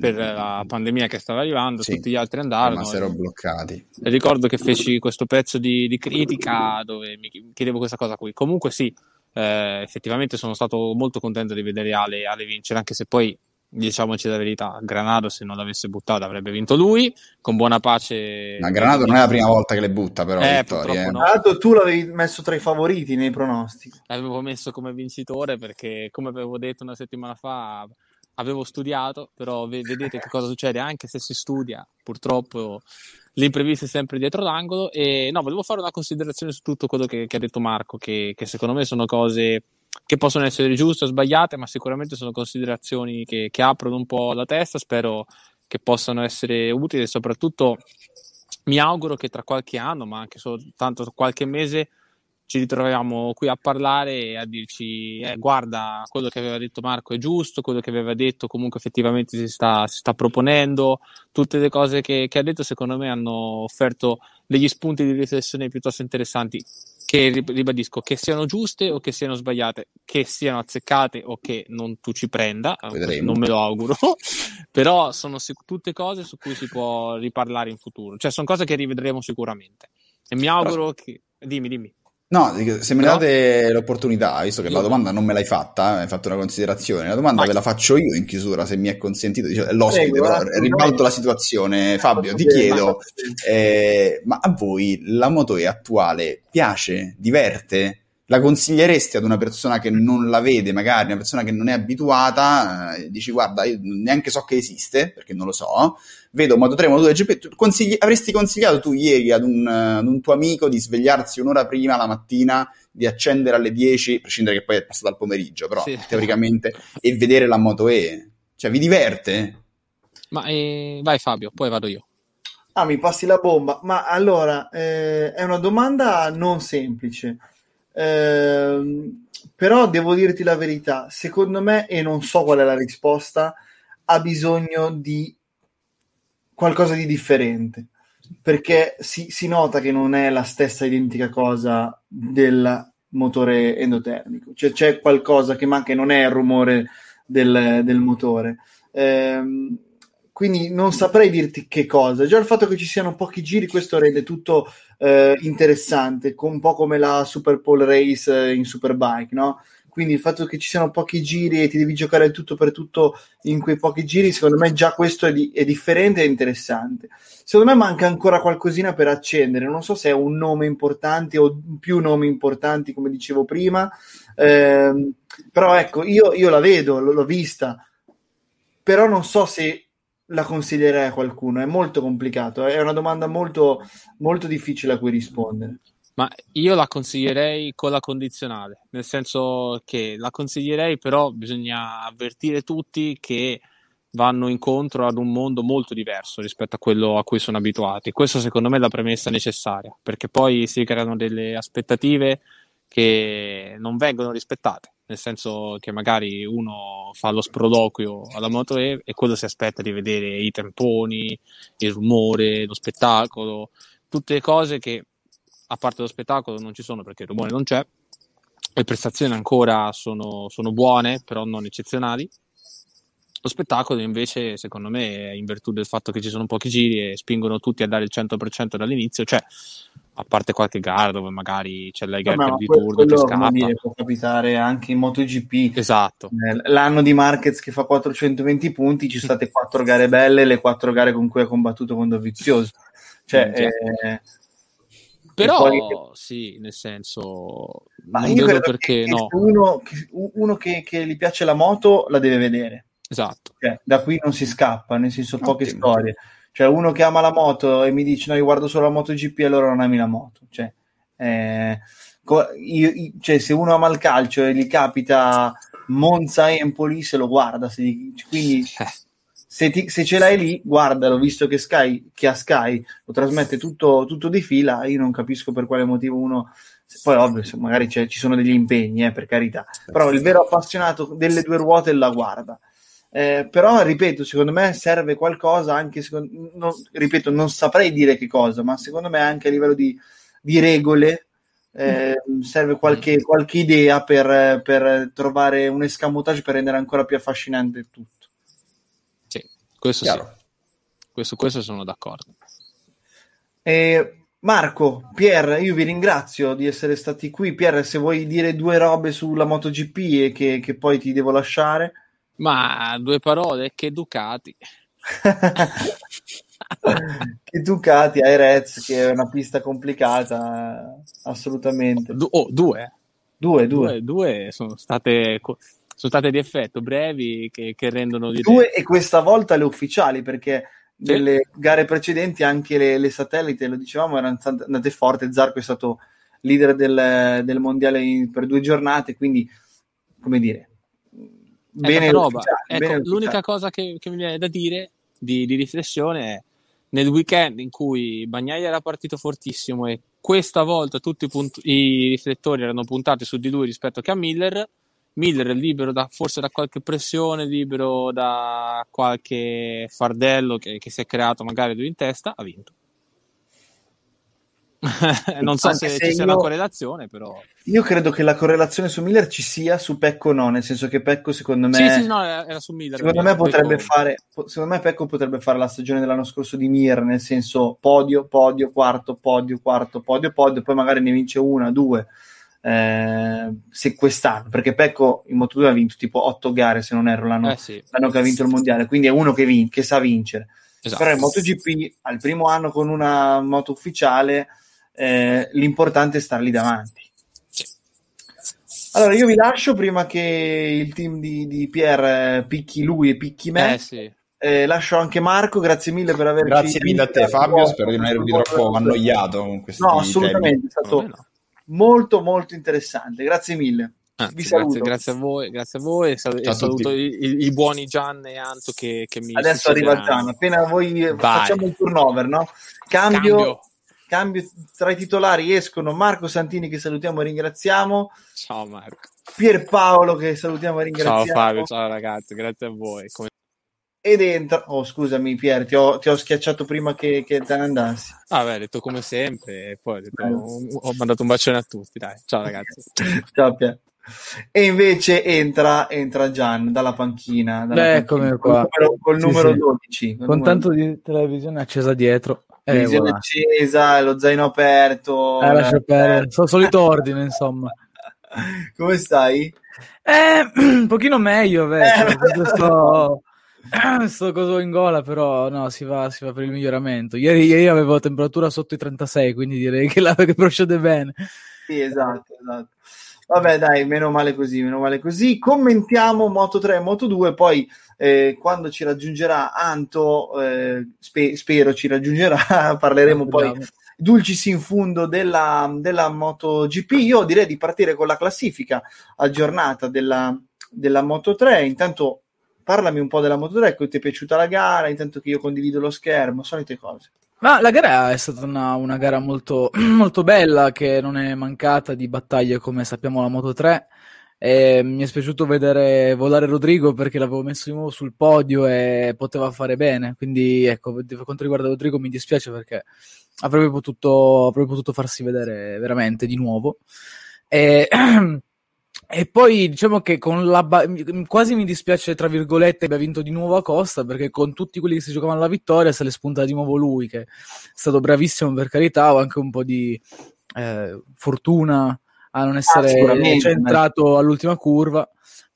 per la pandemia che stava arrivando, Mm, Sì, tutti gli altri andarono. Rimasero bloccati. E ricordo che feci questo pezzo di, di critica dove mi chi- chiedevo questa cosa qui. Comunque sì, eh, effettivamente sono stato molto contento di vedere Ale, Ale vincere, anche se poi, diciamoci la verità, Granado se non l'avesse buttato avrebbe vinto lui, con buona pace. Ma Granato non è la prima volta che le butta, però, Eh, vittorie. purtroppo eh. no. L'altro tu l'avevi messo tra i favoriti nei pronostici. L'avevo messo come vincitore perché, come avevo detto una settimana fa, avevo studiato, però ve- vedete che cosa succede anche se si studia, purtroppo l'imprevisto è sempre dietro l'angolo. E no, volevo fare una considerazione su tutto quello che, che ha detto Marco, che, che secondo me sono cose che possono essere giuste o sbagliate, ma sicuramente sono considerazioni che, che aprono un po' la testa. Spero che possano essere utili e soprattutto mi auguro che tra qualche anno, ma anche soltanto qualche mese, ci ritroviamo qui a parlare e a dirci eh, guarda quello che aveva detto Marco è giusto, quello che aveva detto comunque effettivamente si sta, si sta proponendo, tutte le cose che, che ha detto secondo me hanno offerto degli spunti di riflessione piuttosto interessanti che rib- ribadisco che siano giuste o che siano sbagliate, che siano azzeccate o che non tu ci prenda, eh, Vedremo. non me lo auguro, però sono sic- tutte cose su cui si può riparlare in futuro, cioè sono cose che rivedremo sicuramente e mi auguro che... Dimmi, dimmi. No, se me ne Però- date l'opportunità, visto che la Io- domanda non me l'hai fatta, eh, hai fatto una considerazione, la domanda Vai. ve la faccio io in chiusura, se mi è consentito, Dice- l'ospite, Prego, però guarda, ribalto la situazione. Fabio, ti chiedo, eh, ma a voi la Moto E attuale piace, diverte? La consiglieresti ad una persona che non la vede, magari una persona che non è abituata, eh, dici guarda, io neanche so che esiste, perché non lo so, vedo Moto 3, Moto 2 GP, tu consigli- avresti consigliato tu ieri ad un, eh, ad un tuo amico di svegliarsi un'ora prima la mattina, di accendere alle 10, a prescindere che poi è passato al pomeriggio, però Sì. teoricamente, e vedere la Moto E? Cioè, vi diverte? Ma eh, vai Fabio, poi vado io. Ah, mi passi la bomba. Ma allora, eh, è una domanda non semplice. Ehm, però devo dirti la verità, secondo me, e non so qual è la risposta, ha bisogno di qualcosa di differente. Perché si, si nota che non è la stessa identica cosa del motore endotermico. Cioè c'è qualcosa che manca e non è il rumore del, del motore. Ehm, quindi non saprei dirti che cosa. Già il fatto che ci siano pochi giri, questo rende tutto eh, interessante, un po' come la Super Pole Race eh, in Superbike, no? Quindi il fatto che ci siano pochi giri e ti devi giocare tutto per tutto in quei pochi giri, secondo me già questo è, di- è differente e interessante. Secondo me manca ancora qualcosina per accendere. Non so se è un nome importante o più nomi importanti, come dicevo prima. Ehm, però ecco, io, io la vedo, l- l'ho vista, però non so se la consiglierei a qualcuno. È molto complicato, è una domanda molto, molto difficile a cui rispondere. Ma io la consiglierei con la condizionale, nel senso che la consiglierei, però bisogna avvertire tutti che vanno incontro ad un mondo molto diverso rispetto a quello a cui sono abituati. Questo secondo me è la premessa necessaria, perché poi si creano delle aspettative che non vengono rispettate, nel senso che magari uno fa lo sproloquio alla Moto E e quello si aspetta di vedere i temponi, il rumore, lo spettacolo, tutte cose che a parte lo spettacolo non ci sono perché il rumore non c'è, le prestazioni ancora sono, sono buone, però non eccezionali. Lo spettacolo invece, secondo me, è in virtù del fatto che ci sono pochi giri e spingono tutti a dare il 100% dall'inizio, cioè a parte qualche gara dove magari c'è la gap ma di turno che scappa. dire, può capitare anche in MotoGP. Esatto. Eh, L'anno di Marquez che fa 420 punti, ci sono state quattro gare belle, le quattro gare con cui ha combattuto con Dovizioso. Cioè, eh, Però poi- sì, nel senso, ma io vedo credo perché che, no. uno, che, uno che, che gli piace la moto la deve vedere. Esatto. Cioè, da qui non si scappa, nel senso poche storie. Cioè, uno che ama la moto e mi dice no, io guardo solo la MotoGP, allora non ami la moto. Cioè, eh, io- io- cioè, se uno ama il calcio e gli capita Monza-Empoli, se lo guarda. se gli- quindi, Eh. Se, ti- se ce l'hai lì, guardalo, visto che Sky, che a Sky lo trasmette tutto, tutto di fila, io non capisco per quale motivo uno... Poi ovvio, magari ci sono degli impegni, eh, per carità, però il vero appassionato delle due ruote la guarda. Eh, però, ripeto, secondo me serve qualcosa anche, secondo- non- ripeto, non saprei dire che cosa, ma secondo me anche a livello di, di regole eh, serve qualche, qualche idea per, per trovare un escamotage per rendere ancora più affascinante tutto. Questo Chiaro. sì. Questo, questo sono d'accordo. Eh, Marco, Pier, io vi ringrazio di essere stati qui. Pier, se vuoi dire due robe sulla MotoGP e che, che poi ti devo lasciare. Ma due parole, che Ducati. che Ducati, Aerez, che è una pista complicata, assolutamente. Du- oh, due. Due, due. Due, due sono state, co- sono state di effetto, brevi, che, che rendono di Due e questa volta le ufficiali, perché nelle gare precedenti anche le, le satellite, lo dicevamo, erano andate forte. Zarco è stato leader del, del mondiale in- per due giornate, quindi, come dire, bene roba. Ecco, bene l'unica cosa che, che mi viene da dire di, di riflessione è nel weekend in cui Bagnaia era partito fortissimo e questa volta tutti i, punt- i riflettori erano puntati su di lui rispetto che a Miller. Miller è libero da, forse da qualche pressione, libero da qualche fardello che, che si è creato magari lui in testa, ha vinto. non so Anche se, se ci sia io- una correlazione, però. Io credo che la correlazione su Miller ci sia, su Pecco no, nel senso che Pecco secondo me... Sì, sì, no, era, su Miller. Secondo me potrebbe fare, secondo me Pecco potrebbe fare la stagione dell'anno scorso di Mir, nel senso podio, podio, quarto, podio, quarto, podio, podio, poi magari ne vince una, due, eh, se quest'anno, perché Pecco in Moto2 ha vinto tipo otto gare, se non erro, l'anno, Eh sì. l'anno che ha vinto il mondiale, quindi è uno che, vin- che sa vincere. Esatto. Però in MotoGP, al primo anno con una moto ufficiale, eh, l'importante è star lì davanti. Allora, io vi lascio prima che il team di, di Pier eh, picchi lui e picchi me. Eh sì. Eh, lascio anche Marco, grazie mille per averci Grazie mille a te, Fabio. Spero di non avervi troppo annoiato con questi No, assolutamente, è temi. stato molto molto interessante. Grazie mille. Anzi, vi saluto. grazie, grazie a voi, grazie a voi sal- Ciao e saluto i, i- i buoni Gian e Anto che, che mi Adesso arriva. Gian, appena voi Vai. facciamo il turnover, no? Cambio, Cambio. cambio tra i titolari escono Marco Santini che salutiamo e ringraziamo, Ciao Marco. Pierpaolo che salutiamo e Ciao ringraziamo. Fabio, ciao ragazzi, grazie a voi. Come- Ed entra, oh scusami Pier, ti ho, ti ho schiacciato prima che, che te ne andassi. Ah, beh, ho detto come sempre e poi ho, detto- ho mandato un bacione a tutti, dai. Ciao ragazzi. Ciao Pier. E invece entra, entra Gian dalla panchina. Dalla Beh, panchina, col numero, col Sì, numero sì. 12. col Con numero tanto di televisione accesa dietro. Eh, Televisione voilà. accesa, lo zaino aperto. Eh, lascia eh, perdere. Sono solito ordine, insomma. Come stai? Eh, un pochino meglio, vecchio. Eh, sto, sto coso in gola, però no, si va, si va per il miglioramento. Ieri, ieri avevo temperatura sotto i 36, quindi direi che la che procede bene. Sì, esatto, esatto. Vabbè, dai, meno male così, meno male così. Commentiamo Moto 3 e Moto 2, poi eh, quando ci raggiungerà Anto, eh, spe- spero ci raggiungerà, parleremo poi Speriamo. dulcis in fundo della, della MotoGP. Io direi di partire con la classifica aggiornata della, della Moto 3. Intanto parlami un po' della Moto 3, come ti è piaciuta la gara, intanto che io condivido lo schermo, solite cose. Ma la gara è stata una, una gara molto, molto bella che non è mancata di battaglie come sappiamo la Moto 3. E mi è spiaciuto vedere volare Rodrigo perché l'avevo messo di nuovo sul podio e poteva fare bene. Quindi ecco, per quanto riguarda Rodrigo mi dispiace perché avrebbe potuto, avrebbe potuto farsi vedere veramente di nuovo. E, E poi diciamo che con la ba- quasi mi dispiace, tra virgolette, abbia vinto di nuovo Acosta perché con tutti quelli che si giocavano la vittoria se le spunta di nuovo lui, che è stato bravissimo per carità, o anche un po' di eh, fortuna a non essere sicuramente, centrato all'ultima curva.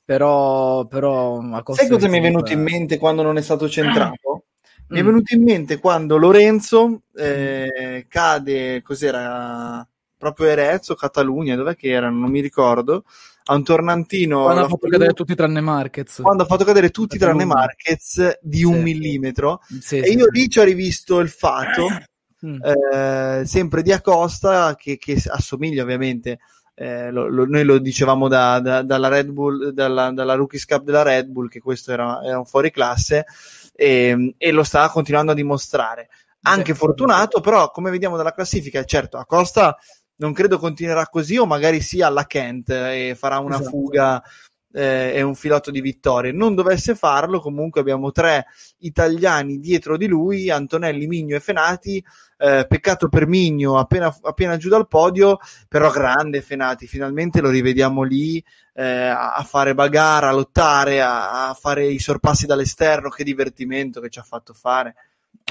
Però, però Acosta Sai cosa mi è venuto in mente quando non è stato centrato? Mi è Mm. venuto in mente quando Lorenzo eh, cade, cos'era? Proprio Erezzo, Catalunya, dov'è che erano? Non mi ricordo. A un tornantino. Quando ha fatto cadere tutti tranne Marquez. quando ha fatto cadere tutti tranne Catalunya. Marquez di un Sì. millimetro. Sì, e io lì ci ho rivisto il fatto, Mm. eh, sempre di Acosta, che, che assomiglia ovviamente. eh, lo- lo- noi lo dicevamo da- da- dalla Red Bull, dalla, dalla Rookies Cup della Red Bull, che questo era, era un fuori classe, e, e lo sta continuando a dimostrare. Anche fortunato, però, come vediamo dalla classifica, certo, Acosta non credo continuerà così, o magari sia alla Kent e farà una Esatto. fuga eh, e un filotto di vittorie. Non dovesse farlo, comunque abbiamo tre italiani dietro di lui, Antonelli, Migno e Fenati. Eh, peccato per Migno appena, appena giù dal podio, però grande Fenati, finalmente lo rivediamo lì eh, a, fare bagarre, a lottare, a, a fare i sorpassi dall'esterno, che divertimento che ci ha fatto fare.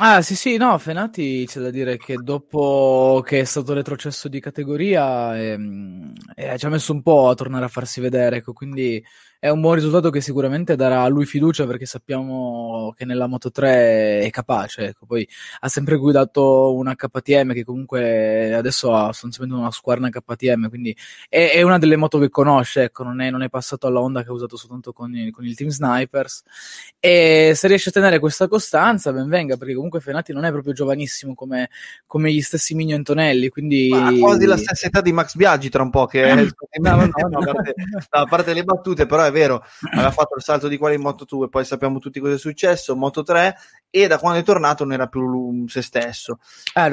Ah, sì, sì, no, Fenati c'è da dire che dopo che è stato retrocesso di categoria ehm, eh, ci ha messo un po' a tornare a farsi vedere, ecco, quindi è un buon risultato che sicuramente darà a lui fiducia perché sappiamo che nella Moto 3 è capace, ecco, poi ha sempre guidato una KTM che comunque adesso ha sostanzialmente una squadra KTM, quindi è, è una delle moto che conosce, ecco, non è, non è passato alla Honda che ha usato soltanto con, il- con il Team Snipers. E se riesce a tenere questa costanza ben venga perché comunque Fenati non è proprio giovanissimo come, come gli stessi Migno Antonelli quindi Ma quasi la stessa età di Max Biaggi tra un po' che è no, no, no, a, parte, no, a parte le battute però è vero aveva fatto il salto di quale in Moto 2 poi sappiamo tutti cosa è successo Moto 3 e da quando è tornato non era più se stesso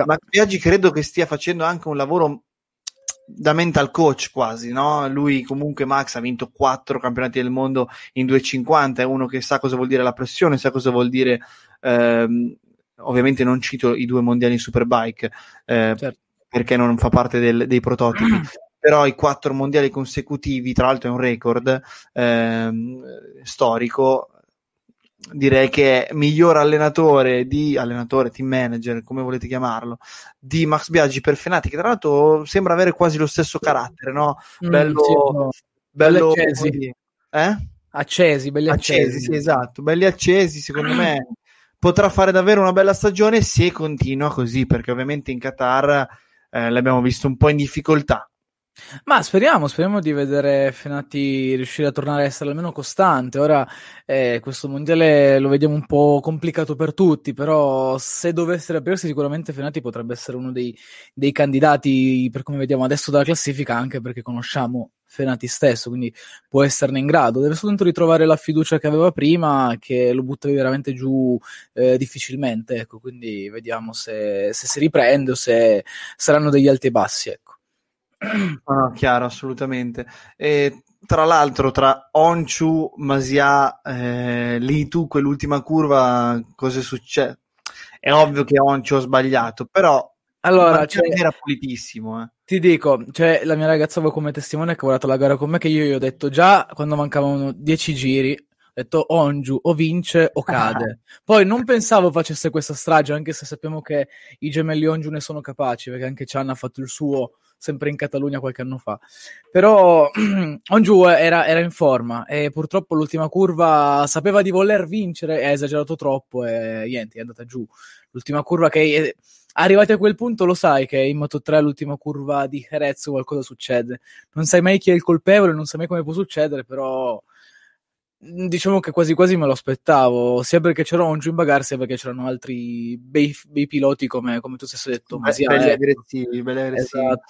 Max Biaggi credo che stia facendo anche un lavoro da mental coach quasi, no? Lui comunque Max ha vinto quattro campionati del mondo in 2,50, è uno che sa cosa vuol dire la pressione, sa cosa vuol dire ehm, ovviamente non cito i due mondiali in Superbike eh, perché non fa parte del- dei prototipi. Però i quattro mondiali consecutivi, tra l'altro è un record ehm, storico, direi che è miglior allenatore di allenatore, team manager, come volete chiamarlo, di Max Biaggi per Fenati, che tra l'altro sembra avere quasi lo stesso carattere, no? Mm, bello, sì, no. bello Belli accesi. eh? accesi, belli accesi, accesi, sì, esatto, belli accesi, secondo me potrà fare davvero una bella stagione se continua così, perché ovviamente in Qatar eh, l'abbiamo visto un po' in difficoltà. Ma speriamo, speriamo di vedere Fenati riuscire a tornare a essere almeno costante. Ora eh, questo mondiale lo vediamo un po' complicato per tutti, però se dovesse aprirsi sicuramente Fenati potrebbe essere uno dei, dei candidati per come vediamo adesso dalla classifica, anche perché conosciamo Fenati stesso, quindi può esserne in grado. Deve soltanto ritrovare la fiducia che aveva prima, che lo buttavi veramente giù eh, difficilmente. Ecco, quindi vediamo se, se si riprende o se saranno degli alti e bassi. Ecco. No, no, chiaro, assolutamente. E, tra l'altro, tra Onchu, Masia, eh, lì tu, quell'ultima curva, cosa è successo? È ovvio che Onchu ha sbagliato, però Allora, cioè- era pulitissimo. Eh. Ti dico, cioè, la mia ragazza avevo come testimone che ha guardato la gara con me, che io gli ho detto già quando mancavano 10 giri, ho detto Ongiu o vince o cade. Poi non pensavo facesse questa strage, anche se sappiamo che i gemelli Ongiu ne sono capaci, perché anche Chan ha fatto il suo sempre in Catalogna qualche anno fa. Però Ongiu era, era in forma e purtroppo l'ultima curva sapeva di voler vincere e ha esagerato troppo e niente, è andata giù. L'ultima curva che è, arrivati a quel punto lo sai che in Moto 3 l'ultima curva di Jerez qualcosa succede. Non sai mai chi è il colpevole, non sai mai come può succedere, però diciamo che quasi quasi me lo aspettavo, sia perché c'era Ongiu in bagarre, sia perché c'erano altri bei, bei piloti come, come tu stesso hai detto. Masia, belli ecco. aggressivi, belli aggressivi. Esatto.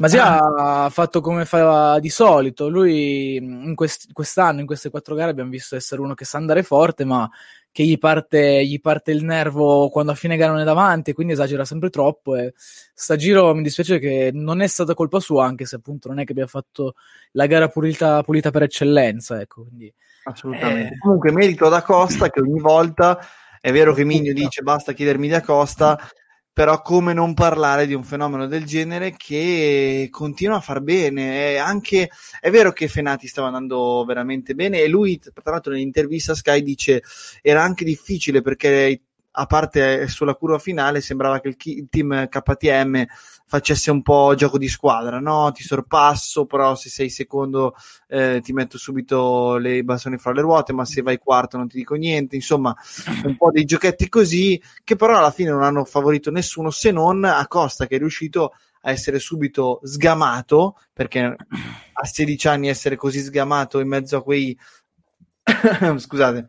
Masia ha fatto come fa di solito. Lui in quest- quest'anno, in queste quattro gare, abbiamo visto essere uno che sa andare forte, ma che gli parte, gli parte il nervo quando a fine gara non è davanti, quindi esagera sempre troppo. E sta giro mi dispiace che non è stata colpa sua, anche se appunto non è che abbia fatto la gara pulita, pulita per eccellenza. Ecco, quindi, Assolutamente. Comunque merito da Costa che ogni volta è vero che Migno dice basta chiedermi da Costa, però come non parlare di un fenomeno del genere che continua a far bene? È, anche, è vero che Fenati stava andando veramente bene e lui, tra l'altro, nell'intervista Sky dice era anche difficile perché a parte sulla curva finale sembrava che il team KTM facesse un po' gioco di squadra, no? Ti sorpasso, però se sei secondo eh, ti metto subito le bastoni fra le ruote, ma se vai quarto non ti dico niente, insomma, un po' dei giochetti così che però alla fine non hanno favorito nessuno se non Acosta che è riuscito a essere subito sgamato, perché a 16 anni essere così sgamato in mezzo a quei scusate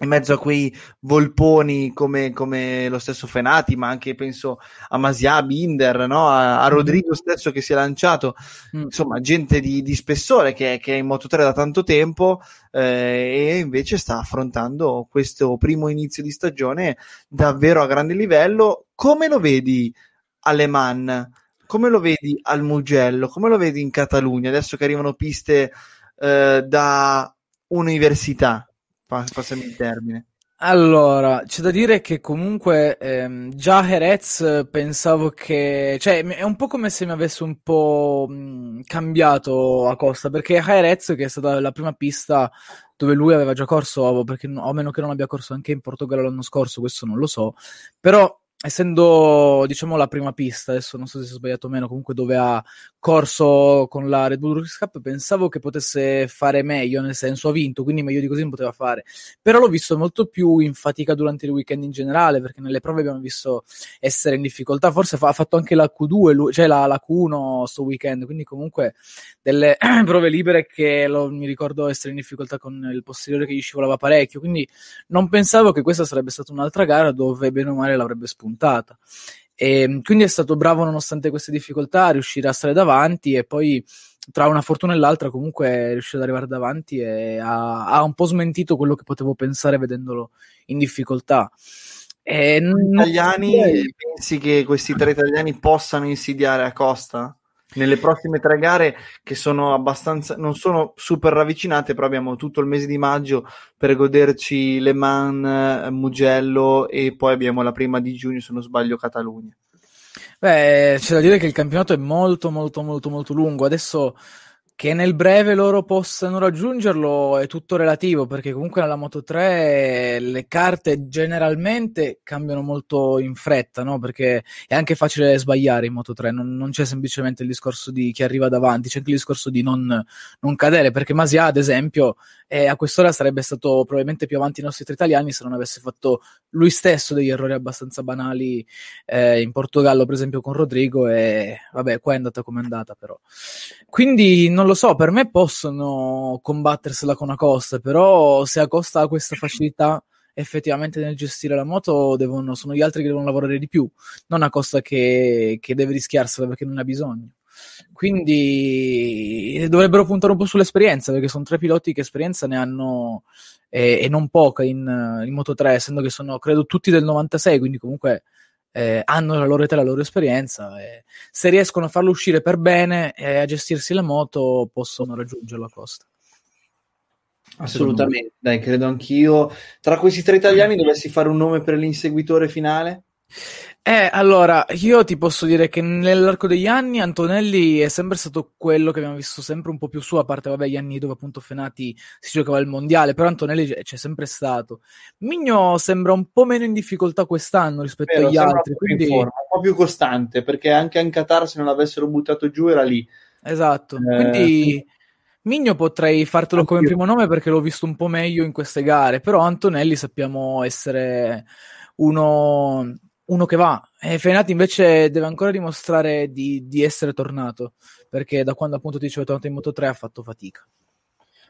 In mezzo a quei volponi come, come lo stesso Fenati, ma anche penso a Masia, a Binder, no? a, a Rodrigo stesso che si è lanciato, insomma, gente di, di spessore che, che è in Moto 3 da tanto tempo eh, e invece sta affrontando questo primo inizio di stagione davvero a grande livello. Come lo vedi alle Man? Come lo vedi al Mugello? Come lo vedi in Catalogna? Adesso che arrivano piste eh, da università, passami il termine. Allora, c'è da dire che comunque ehm, già Jerez pensavo che, cioè è un po' come se mi avesse un po' mh, cambiato a Costa, perché Jerez, che è stata la prima pista dove lui aveva già corso, perché, a meno che non abbia corso anche in Portogallo l'anno scorso, questo non lo so, però essendo diciamo la prima pista, adesso non so se ho sbagliato o meno, comunque dove ha corso con la Red Bull Rookies Cup, pensavo che potesse fare meglio, nel senso ha vinto, quindi meglio di così non poteva fare. Però l'ho visto molto più in fatica durante il weekend in generale, perché nelle prove abbiamo visto essere in difficoltà, forse fa- ha fatto anche la Q2, lui- cioè la, la Q1 sto weekend, quindi comunque delle prove libere che lo- mi ricordo essere in difficoltà con il posteriore che gli scivolava parecchio, quindi non pensavo che questa sarebbe stata un'altra gara dove bene o male l'avrebbe spuntata. E quindi è stato bravo nonostante queste difficoltà a riuscire a stare davanti e poi tra una fortuna e l'altra comunque è riuscito ad arrivare davanti e ha, ha un po' smentito quello che potevo pensare vedendolo in difficoltà. E Gli italiani, pensi che questi tre italiani possano insidiare a Costa? Nelle prossime tre gare che sono abbastanza, non sono super ravvicinate, però abbiamo tutto il mese di maggio per goderci Le Mans, eh, Mugello e poi abbiamo la prima di giugno, se non sbaglio, Catalogna. Beh, c'è da dire che il campionato è molto molto molto molto lungo. Adesso che nel breve loro possano raggiungerlo è tutto relativo, perché comunque nella Moto 3 le carte generalmente cambiano molto in fretta, no? Perché è anche facile sbagliare in Moto 3, non, non c'è semplicemente il discorso di chi arriva davanti, c'è anche il discorso di non, non cadere, perché Masia, ad esempio, eh, a quest'ora sarebbe stato probabilmente più avanti i nostri tre italiani se non avesse fatto lui stesso degli errori abbastanza banali eh, in Portogallo, per esempio con Rodrigo, e vabbè, qua è andata come è andata, però. Quindi non lo so, per me possono combattersela con Acosta, però se Acosta ha questa facilità effettivamente nel gestire la moto, devono, sono gli altri che devono lavorare di più, non Acosta che, che deve rischiarsela perché non ha bisogno. Quindi dovrebbero puntare un po' sull'esperienza, perché sono tre piloti che esperienza ne hanno e, e non poca in, in Moto 3, essendo che sono credo tutti del 96, quindi comunque eh, hanno la loro età e la loro esperienza. E se riescono a farlo uscire per bene e a gestirsi la moto, possono raggiungere la costa. Assolutamente, dai, credo anch'io. Tra questi tre italiani dovessi fare un nome per l'inseguitore finale? Eh, allora, io ti posso dire che nell'arco degli anni Antonelli è sempre stato quello che abbiamo visto sempre un po' più su, a parte vabbè, gli anni dove appunto Fenati si giocava il mondiale, però Antonelli c'è, sempre stato. Migno sembra un po' meno in difficoltà quest'anno rispetto Vero, agli altri, quindi forma, un po' più costante, perché anche in Qatar se non l'avessero buttato giù era lì. Esatto, Eh, quindi Migno potrei fartelo come primo nome perché l'ho visto un po' meglio in queste gare, però Antonelli sappiamo essere uno, uno che va. E Fenati invece deve ancora dimostrare di, di essere tornato, perché da quando appunto ti dicevo è tornato in Moto 3 ha fatto fatica.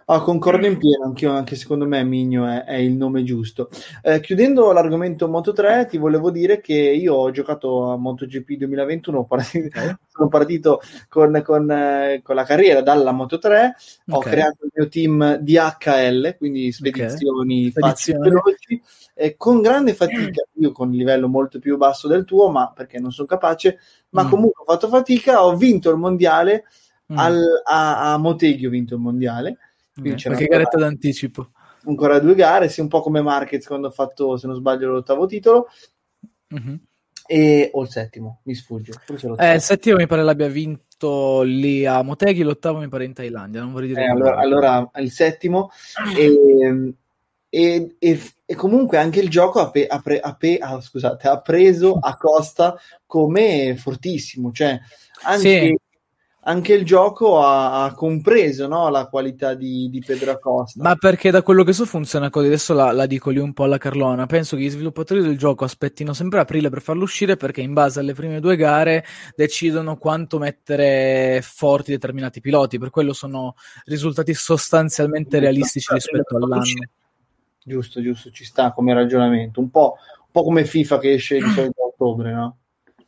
Ah, concordo in pieno, anch'io, anche secondo me Migno è, è il nome giusto. Eh, chiudendo l'argomento Moto 3, ti volevo dire che io ho giocato a MotoGP 2021, partito, sono partito con, con, eh, con, la carriera dalla Moto 3, ho Ok. creato il mio team DHL, quindi spedizioni, facili e Spedizioni. veloci, e con grande fatica, io con un livello molto più basso del tuo, ma perché non sono capace, ma Mm. comunque ho fatto fatica, ho vinto il mondiale Mm. al- a, a Motegi ho vinto il mondiale. C'era Qualche ancora, garetta d'anticipo. ancora due gare, sì, un po' come Marquez quando ha fatto, se non sbaglio, l'ottavo titolo, Mhm. e, o il settimo, mi sfugge. Eh, il settimo mi pare l'abbia vinto lì a Motegi, l'ottavo mi pare in Thailandia, non vorrei dire Eh, allora, allora il settimo e, e- e- e comunque anche il gioco ha, pe- ha pre- ha pe- ah, scusate, ha preso a Costa come fortissimo cioè anche, Sì. Anche il gioco ha, ha compreso no, la qualità di, di Pedro Acosta. Ma perché da quello che so funziona così, adesso la, la dico lì un po' alla Carlona, penso che gli sviluppatori del gioco aspettino sempre aprile per farlo uscire perché in base alle prime due gare decidono quanto mettere forti determinati piloti, per quello sono risultati sostanzialmente realistici rispetto all'anno. giusto giusto ci sta come ragionamento. Un po', un po' come FIFA che esce di solito a ottobre no?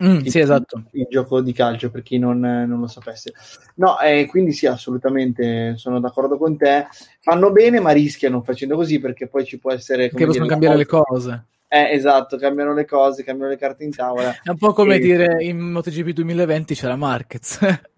Mm, Il- sì, esatto. il gioco di calcio per chi non, non lo sapesse. No, eh, quindi sì, assolutamente sono d'accordo con te. Fanno bene, ma rischiano facendo così perché poi ci può essere. Perché possono cambiare le cose. Eh, esatto, cambiano le cose, cambiano le carte in tavola. È un po' come E- dire in MotoGP 2020 c'era Marquez.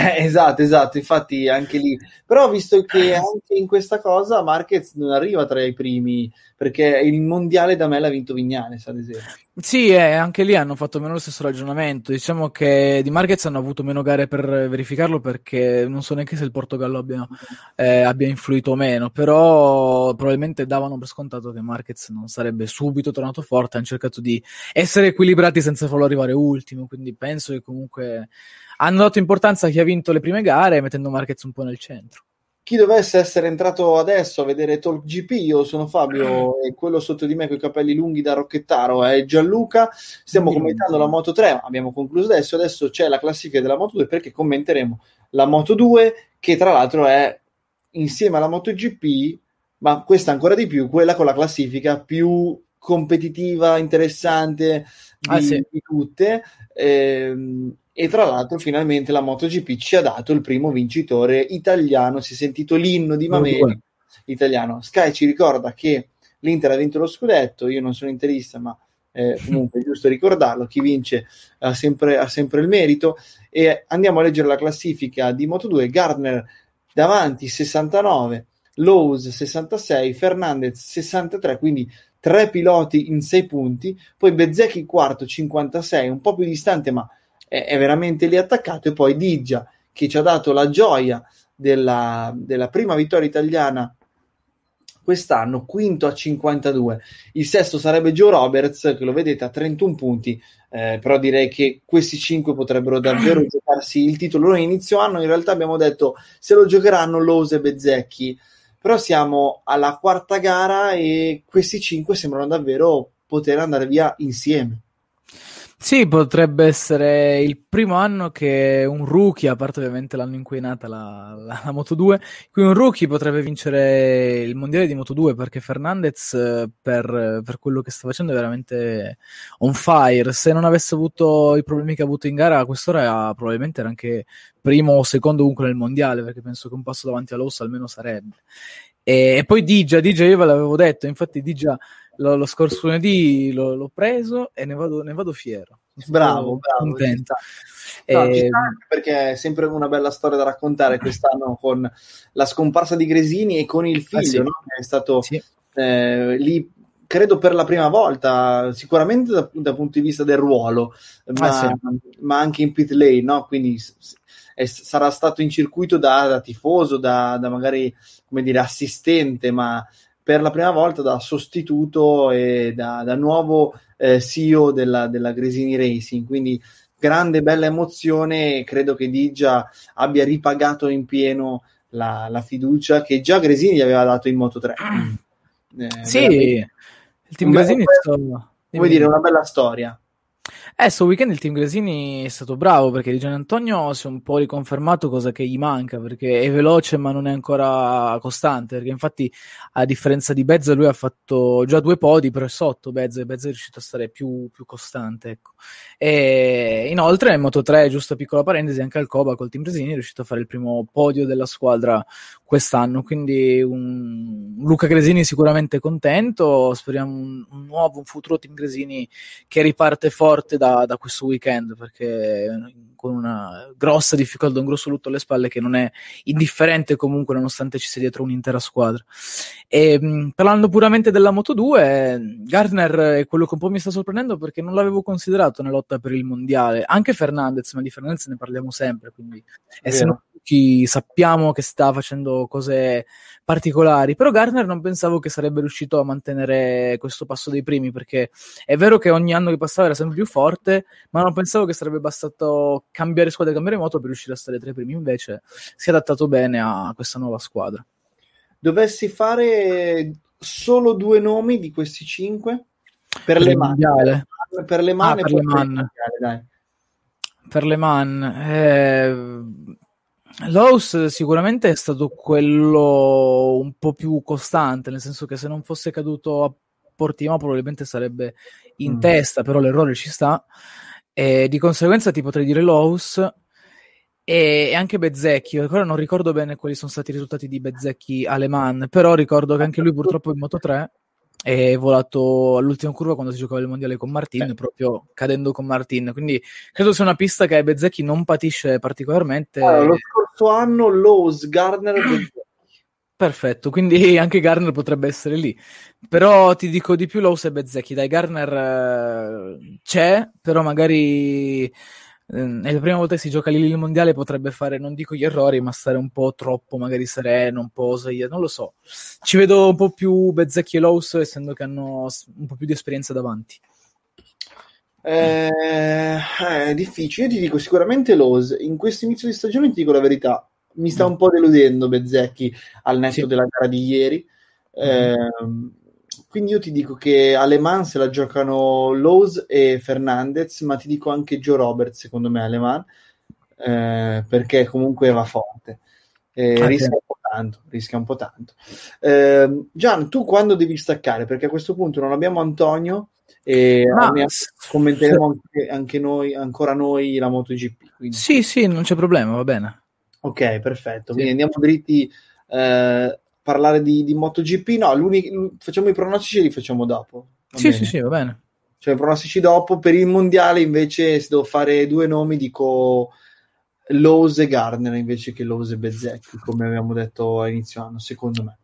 Eh, esatto, esatto, infatti anche lì. Però visto che anche in questa cosa Marquez non arriva tra i primi, perché il mondiale da me l'ha vinto Vignales, ad esempio. Sì, eh, anche lì hanno fatto meno lo stesso ragionamento. Diciamo che di Marquez hanno avuto meno gare per verificarlo perché non so neanche se il Portogallo abbia, eh, abbia influito o meno, però probabilmente davano per scontato che Marquez non sarebbe subito tornato forte. Hanno cercato di essere equilibrati senza farlo arrivare ultimo, quindi penso che comunque hanno dato importanza a chi ha vinto le prime gare mettendo Marquez un po' nel centro. Chi dovesse essere entrato adesso a vedere Talk GP, io sono Fabio e quello sotto di me con i capelli lunghi da rocchettaro è Gianluca. Stiamo commentando la Moto 3, abbiamo concluso adesso. Adesso c'è la classifica della Moto 2 perché commenteremo la Moto 2, che tra l'altro è insieme alla Moto GP, ma questa ancora di più, quella con la classifica più competitiva, interessante di, Ah, sì. di tutte. Ehm, e tra l'altro, finalmente la MotoGP ci ha dato il primo vincitore italiano. Si è sentito l'inno di Mameli italiano. Sky ci ricorda che l'Inter ha vinto lo scudetto. Io non sono interista, ma eh, comunque è giusto ricordarlo. Chi vince ha sempre, ha sempre il merito. E andiamo a leggere la classifica di Moto2. Gardner davanti 69, Lowe's 66, Fernandez 63, quindi tre piloti in sei punti. Poi Bezzecchi quarto 56, un po' più distante, ma è, è veramente lì attaccato. E poi Digia che ci ha dato la gioia della, della prima vittoria italiana quest'anno, quinto a 52. Il sesto sarebbe Joe Roberts, che lo vedete a 31 punti, eh, però direi che questi 5 potrebbero davvero giocarsi il titolo. Noi inizio anno in realtà abbiamo detto se lo giocheranno Lose e Bezzecchi, però siamo alla quarta gara e questi 5 sembrano davvero poter andare via insieme. Sì, potrebbe essere il primo anno che un rookie, a parte ovviamente l'anno in cui è nata la, la, la Moto2, in cui un rookie potrebbe vincere il mondiale di Moto2 perché Fernandez eh, per, per quello che sta facendo è veramente on fire. Se non avesse avuto i problemi che ha avuto in gara, a quest'ora probabilmente era anche primo o secondo comunque nel mondiale perché penso che un passo davanti a Lowe's almeno sarebbe. E, e poi Digia, Digia io ve l'avevo detto, infatti Digia lo, lo scorso lunedì l'ho, l'ho, preso e ne vado, ne vado fiero. Bravo, bravo. Contento. No, e... perché è sempre una bella storia da raccontare quest'anno con la scomparsa di Gresini e con il figlio, ah, sì. no? che è stato sì. eh, lì credo per la prima volta, sicuramente dal, dal punto di vista del ruolo, ma, ah, sì. ma anche in pit lane, no? quindi è, sarà stato in circuito da, da tifoso, da, da, magari come dire assistente, ma per la prima volta da sostituto e da, da nuovo eh, CEO della, della Gresini Racing, quindi grande bella emozione, credo che Digia abbia ripagato in pieno la, la fiducia che già Gresini gli aveva dato in Moto 3. Eh, sì, il team Gresini vuoi dire una bella storia. Eh, sto weekend il team Gresini è stato bravo perché Gian Antonio si è un po' riconfermato cosa che gli manca perché è veloce ma non è ancora costante perché infatti a differenza di Bezza lui ha fatto già due podi però è sotto Bezza e Bezza è riuscito a stare più, più costante ecco. e inoltre in Moto 3 giusto piccola parentesi anche Alcoba col team Gresini è riuscito a fare il primo podio della squadra quest'anno quindi un Luca Gresini sicuramente contento speriamo un, un nuovo un futuro team Gresini che riparte forte da da, questo weekend perché con una grossa difficoltà, un grosso lutto alle spalle che non è indifferente comunque nonostante ci sia dietro un'intera squadra. E, mh, parlando puramente della Moto 2, Gardner è quello che un po' mi sta sorprendendo perché non l'avevo considerato nella lotta per il mondiale, anche Fernandez, ma di Fernandez ne parliamo sempre, quindi essendo tutti sappiamo che sta facendo cose particolari, però Gardner non pensavo che sarebbe riuscito a mantenere questo passo dei primi perché è vero che ogni anno che passava era sempre più forte, ma non pensavo che sarebbe bastato cambiare squadra e cambiare moto per riuscire a stare tra i primi, invece si è adattato bene a questa nuova squadra. Dovessi fare solo due nomi di questi cinque per, Per le mani, mondiale. per le mani Ah, per le man. mondiale, dai. Per Le Mans, eh, Lowe's sicuramente è stato quello un po' più costante, nel senso che se non fosse caduto a Portimao probabilmente sarebbe in Mm. testa, però l'errore ci sta. E di conseguenza ti potrei dire Lowe's e anche Bezzecchi. Ancora non ricordo bene quali sono stati i risultati di Bezzecchi a Le Mans, però ricordo che anche lui purtroppo in Moto 3 è volato all'ultima curva quando si giocava il mondiale con Martin, proprio cadendo con Martin. Quindi credo sia una pista che Bezzecchi non patisce particolarmente. Allora, lo scorso anno Lowe's, Gardner e Bezzecchi. Perfetto, quindi anche Garner potrebbe essere lì. Però ti dico di più Lowe's e Bezzecchi. Dai, Garner eh, c'è, però magari è la prima volta che si gioca lì il mondiale potrebbe fare, non dico gli errori, ma stare un po' troppo magari sereno, un po' osaia, non lo so. Ci vedo un po' più Bezzecchi e Lowe's, essendo che hanno un po' più di esperienza davanti. Eh, è difficile, io ti dico sicuramente Lowe's. In questo inizio di stagione ti dico la verità, mi sta un po' deludendo Bezzecchi al netto della gara di ieri. Ehm, quindi io ti dico che alle Mans se la giocano Lowe's e Fernandez, ma ti dico anche Joe Roberts secondo me alle Mans, eh, perché comunque va forte. Eh, Ah, rischia sì. un po' tanto, rischia un po' tanto. Ehm, Gian, tu quando devi staccare? Perché a questo punto non abbiamo Antonio e Ma- commenteremo anche, anche noi, ancora noi la MotoGP. Quindi. Sì, sì, non c'è problema, va bene. Ok, perfetto. Quindi andiamo dritti a parlare di, di MotoGP. No, facciamo i pronostici e li facciamo dopo. Sì, bene? sì, sì, va bene. Cioè, i pronostici dopo. Per il mondiale, invece, se devo fare due nomi, dico Lowe's e Gardner invece che Lowe's e Bezzecchi, come abbiamo detto a inizio anno, secondo me.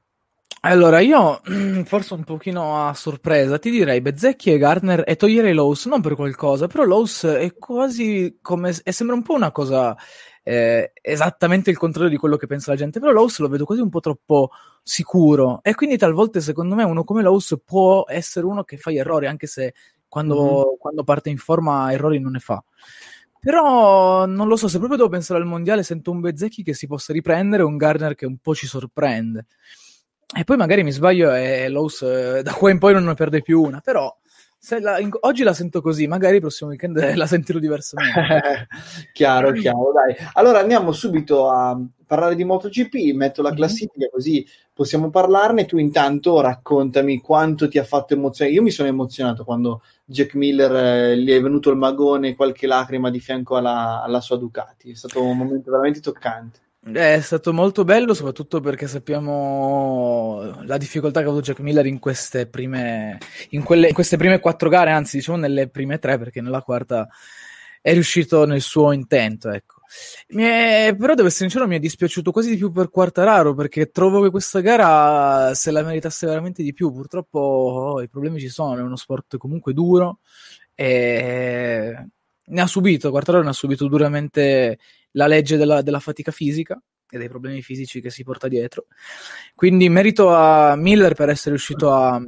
Allora, io forse un pochino a sorpresa ti direi Bezzecchi e Gardner e toglierei Lowe's, non per qualcosa, però Lowe's è quasi come e sembra un po' una cosa eh, esattamente il contrario di quello che pensa la gente, però Lowe's lo vedo quasi un po' troppo sicuro e quindi talvolta secondo me uno come Lowe's può essere uno che fa gli errori anche se quando, quando parte in forma errori non ne fa. Però non lo so, se proprio devo pensare al mondiale, sento un Bezzecchi che si possa riprendere un Gardner che un po' ci sorprende. E poi magari mi sbaglio e Lowe's eh, da qua in poi non ne perde più una, però la- in- oggi la sento così, magari il prossimo weekend la sentirò diversamente. chiaro, chiaro, dai. Allora andiamo subito a parlare di MotoGP, metto la classifica così possiamo parlarne. Tu intanto raccontami quanto ti ha fatto emozionare. Io mi sono emozionato quando Jack Miller eh, gli è venuto il magone, qualche lacrima di fianco alla, alla sua Ducati. È stato un momento veramente toccante. È stato molto bello, soprattutto perché sappiamo la difficoltà che ha avuto Jack Miller in queste prime, in quelle, in queste prime quattro gare, anzi, diciamo nelle prime tre, perché nella quarta è riuscito nel suo intento, ecco. È- però devo essere sincero, mi è dispiaciuto quasi di più per Quartararo perché trovo che questa gara se la meritasse veramente di più. Purtroppo oh, i problemi ci sono, è uno sport comunque duro e ne ha subito, Quartararo ne ha subito duramente la legge della, della fatica fisica e dei problemi fisici che si porta dietro. Quindi merito a Miller per essere riuscito a, a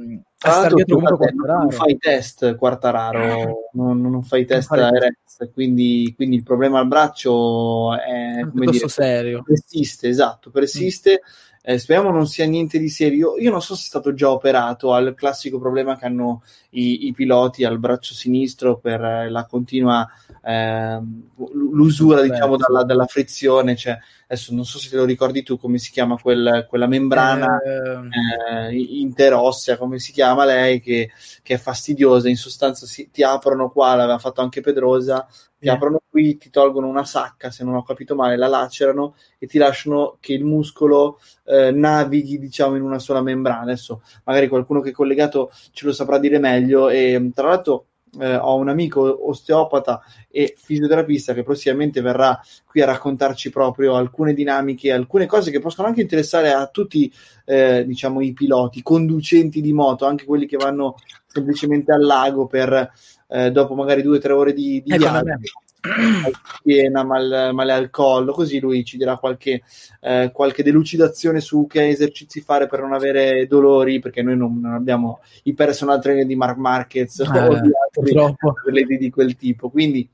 stare dietro comunque non fai test Quartararo, non, non fai test fare a. Erez, quindi, quindi il problema al braccio è come piuttosto dire, serio. persiste, esatto, persiste Eh, speriamo non sia niente di serio. Io non so se è stato già operato al classico problema che hanno i, i piloti al braccio sinistro per eh, la continua ehm, l'usura, diciamo, dalla, dalla frizione. Cioè, adesso non so se te lo ricordi tu come si chiama quel- quella membrana eh, interossea, come si chiama lei, che, che è fastidiosa. In sostanza si- ti aprono qua, l'aveva fatto anche Pedrosa, ti aprono qui, ti tolgono una sacca, se non ho capito male, la lacerano e ti lasciano che il muscolo eh, navighi, diciamo, in una sola membrana. Adesso magari qualcuno che è collegato ce lo saprà dire meglio. E tra l'altro eh, ho un amico osteopata e fisioterapista che prossimamente verrà qui a raccontarci proprio alcune dinamiche, alcune cose che possono anche interessare a tutti, eh, diciamo, i piloti, conducenti di moto, anche quelli che vanno semplicemente al lago per eh, dopo magari due o tre ore di, di Ecco, viaggio. vabbè. mal male al collo, così lui ci dirà qualche, eh, qualche delucidazione su che esercizi fare per non avere dolori, perché noi non, non abbiamo i personal trainer di Mark Marquez o di altri di quel tipo. Quindi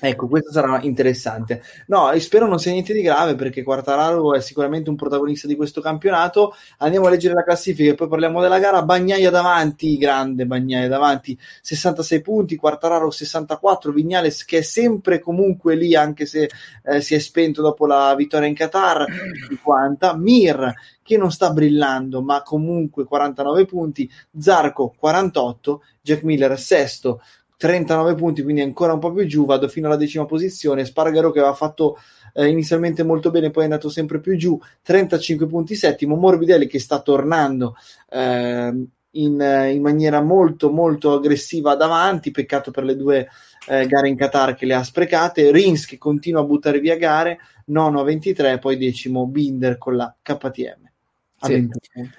Ecco, questo sarà interessante. No, spero non sia niente di grave perché Quartararo è sicuramente un protagonista di questo campionato. Andiamo a leggere la classifica e poi parliamo della gara. Bagnaia davanti, grande Bagnaia davanti, 66 punti, Quartararo 64, Vignales che è sempre comunque lì anche se eh, si è spento dopo la vittoria in Qatar, 50, Mir che non sta brillando ma comunque 49 punti, Zarco 48, Jack Miller sesto 39 punti, quindi ancora un po' più giù, vado fino alla decima posizione. Spargaro che aveva fatto eh, inizialmente molto bene, poi è andato sempre più giù, 35 punti settimo. Morbidelli che sta tornando ehm, in, eh, in maniera molto molto aggressiva davanti, peccato per le due eh, gare in Qatar che le ha sprecate. Rins che continua a buttare via gare, nono a 23, poi decimo Binder con la KTM. A Sì. 21.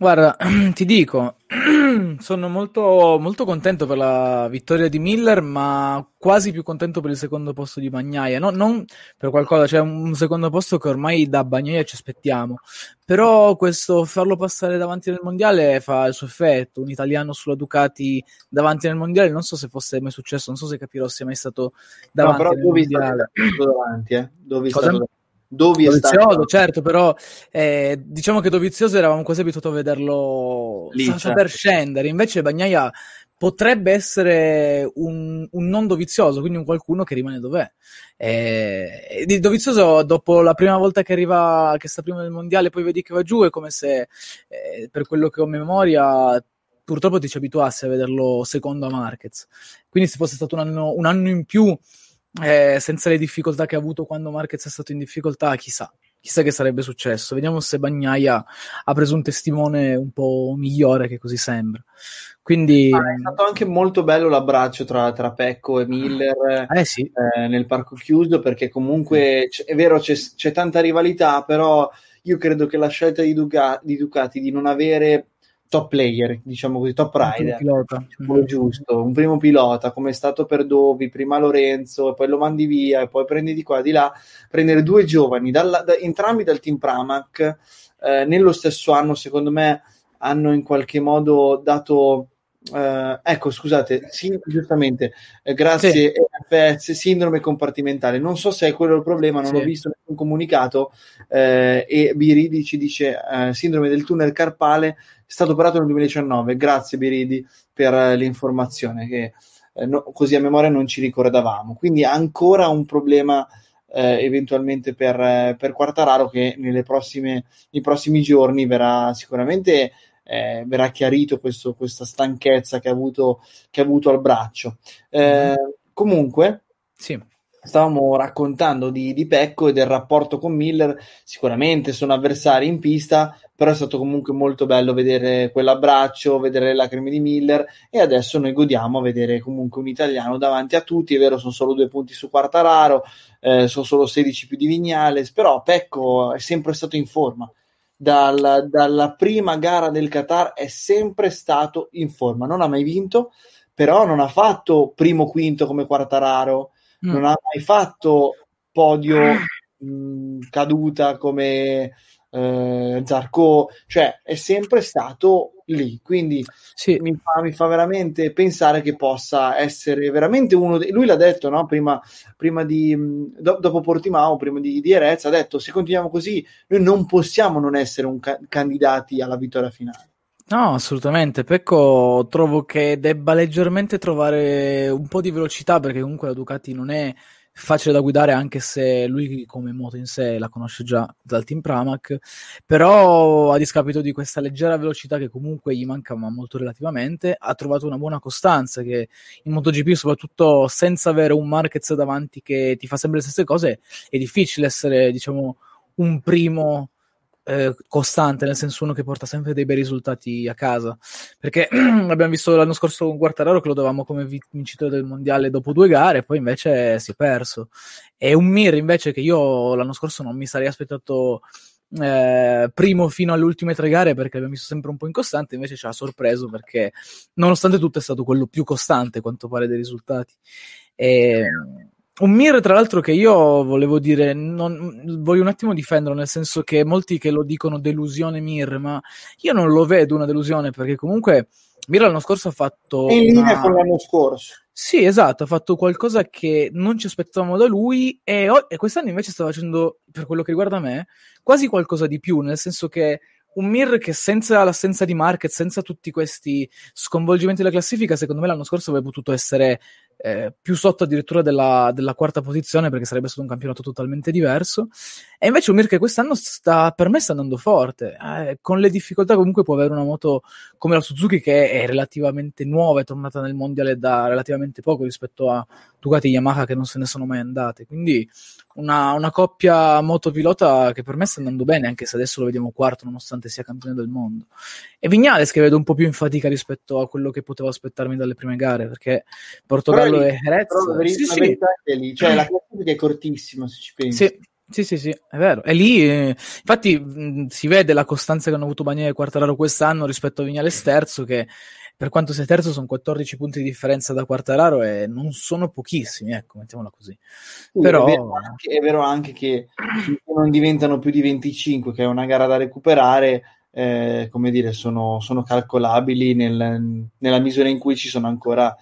Guarda, ti dico, sono molto, molto contento per la vittoria di Miller, ma quasi più contento per il secondo posto di Bagnaia. No- non per qualcosa, cioè un secondo posto che ormai da Bagnaia ci aspettiamo. Però questo farlo passare davanti nel mondiale fa il suo effetto. Un italiano sulla Ducati davanti nel mondiale, non so se fosse mai successo, non so se capirò sia mai stato No, davanti però nel è mondiale. stato davanti, eh? Dovi è Cosa? stato è Dovizioso, stato certo, però eh, diciamo che Dovizioso eravamo quasi abituati a vederlo Lì, certo. saper scendere, invece Bagnaia potrebbe essere un, un non Dovizioso, quindi un qualcuno che rimane dov'è. Eh, Dovizioso, dopo la prima volta che arriva, che sta prima del mondiale, poi vedi che va giù, è come se, eh, per quello che ho memoria, purtroppo ti ci abituassi a vederlo secondo a Marquez. Quindi se fosse stato un anno, un anno in più, eh, senza le difficoltà che ha avuto quando Marquez è stato in difficoltà, chissà, chissà che sarebbe successo. Vediamo se Bagnaia ha preso un testimone un po' migliore che così sembra. Quindi, Ah, è stato anche molto bello l'abbraccio tra, tra Pecco e Miller eh sì. eh, nel parco chiuso perché comunque c- è vero c'è, c'è tanta rivalità però io credo che la scelta di, Duca- di Ducati di non avere top player diciamo così top rider. quello giusto un primo pilota come è stato per Dovi prima Lorenzo e poi lo mandi via e poi prendi di qua di là. Prendere due giovani dalla- da- entrambi dal team Pramac eh, nello stesso anno secondo me hanno in qualche modo dato eh, ecco scusate sì, giustamente eh, grazie NFS, sindrome compartimentale. Non so se è quello il problema non Sì. ho visto nessun comunicato eh, e Biridi ci dice eh, sindrome del tunnel carpale è stato operato nel 2019 grazie Biridi per eh, l'informazione che eh, no- così a memoria non ci ricordavamo. Quindi ancora un problema eventualmente per, per Quartararo che nelle prossime, nei prossimi giorni verrà sicuramente eh, verrà chiarito questo- questa stanchezza che ha avuto, che ha avuto al braccio. Eh, Comunque, Sì. stavamo raccontando di, di Pecco e del rapporto con Miller. Sicuramente sono avversari in pista, però è stato comunque molto bello vedere quell'abbraccio, vedere le lacrime di Miller. E adesso noi godiamo a vedere comunque un italiano davanti a tutti. È vero, sono solo due punti su Quartararo, eh, sono solo 16 più di Vignales, però Pecco è sempre stato in forma. Dal- dalla prima gara del Qatar è sempre stato in forma. Non ha mai vinto, però non ha fatto primo quinto come Quartararo, Mm. non ha mai fatto podio mh, caduta come eh, Zarco, cioè è sempre stato lì, quindi mi, fa, mi, fa, veramente pensare che possa essere veramente uno, de- lui l'ha detto no? prima, prima di, do- dopo Portimao, prima di, di Erez, ha detto se continuiamo così noi non possiamo non essere un ca- candidati alla vittoria finale. No, assolutamente. Pecco trovo che debba leggermente trovare un po' di velocità perché comunque la Ducati non è facile da guidare anche se lui come moto in sé la conosce già dal team Pramac, però a discapito di questa leggera velocità che comunque gli manca ma molto relativamente, ha trovato una buona costanza che in MotoGP soprattutto senza avere un Marquez davanti che ti fa sempre le stesse cose è difficile essere diciamo un primo eh, costante, nel senso uno che porta sempre dei bei risultati a casa. Perché abbiamo visto l'anno scorso con Quartararo che lo davamo come vincitore del mondiale dopo due gare, poi invece si è perso. E un Mir invece che io l'anno scorso non mi sarei aspettato eh, primo fino alle ultime tre gare perché abbiamo visto sempre un po' incostante, invece ci ha sorpreso perché nonostante tutto è stato quello più costante quanto pare dei risultati. E, un Mir, tra l'altro, che io volevo dire, non, voglio un attimo difenderlo, nel senso che molti che lo dicono delusione Mir, ma io non lo vedo una delusione perché comunque Mir l'anno scorso ha fatto. È in linea con l'anno scorso. Sì, esatto, ha fatto qualcosa che non ci aspettavamo da lui e, e quest'anno invece sta facendo, per quello che riguarda me, quasi qualcosa di più, nel senso che un Mir che senza l'assenza di Market, senza tutti questi sconvolgimenti della classifica, secondo me l'anno scorso avrebbe potuto essere eh, più sotto addirittura della, della, quarta posizione perché sarebbe stato un campionato totalmente diverso. E invece un Mir che quest'anno sta, per me sta andando forte, eh, con le difficoltà comunque può avere una moto come la Suzuki che è relativamente nuova, è tornata nel mondiale da relativamente poco rispetto a Ducati e Yamaha che non se ne sono mai andate. Quindi una, una coppia motopilota che per me sta andando bene, anche se adesso lo vediamo quarto nonostante sia campione del mondo. E Vignales che vedo un po' più in fatica rispetto a quello che potevo aspettarmi dalle prime gare, perché Portogallo e Jerez... Però, sì, sì. È lì. Cioè, la classifica è cortissima se ci pensi. Sì. Sì, sì, sì, è vero. E lì, eh, infatti, mh, si vede la costanza che hanno avuto Bagnini e Quartararo quest'anno rispetto a Vignales terzo, che per quanto sia terzo sono 14 punti di differenza da Quartararo e non sono pochissimi, ecco, mettiamola così. Sì, Però... È vero, anche, è vero anche che non diventano più di 25, che è una gara da recuperare, eh, come dire, sono, sono calcolabili nel, nella misura in cui ci sono ancora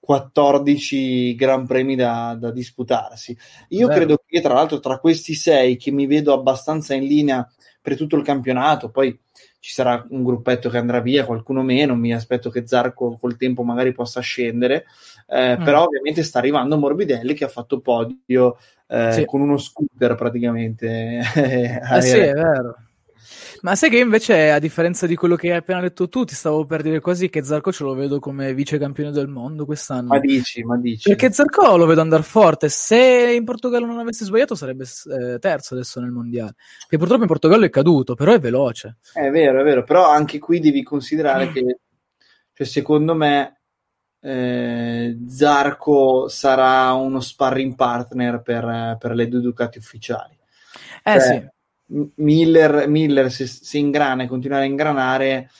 14 gran premi da, da disputarsi. Io credo che, tra l'altro, tra questi sei che mi vedo abbastanza in linea per tutto il campionato, poi ci sarà un gruppetto che andrà via, qualcuno meno, mi aspetto che Zarco col tempo magari possa scendere, eh, mm. però ovviamente sta arrivando Morbidelli che ha fatto podio eh, sì. con uno scooter praticamente. eh sì, è vero. Ma sai che invece, a differenza di quello che hai appena detto tu, ti stavo per dire quasi che Zarco ce lo vedo come vice campione del mondo quest'anno. Ma dici, ma dici. Perché Zarco lo vedo andare forte. Se in Portogallo non avesse sbagliato, sarebbe eh, terzo adesso nel mondiale. Che purtroppo in Portogallo è caduto, però è veloce. È vero, è vero. Però anche qui devi considerare che, cioè, secondo me, eh, Zarco sarà uno sparring partner per, per le due Ducati ufficiali. Eh cioè, sì Miller, Miller se, se ingrana e continuare a ingranare,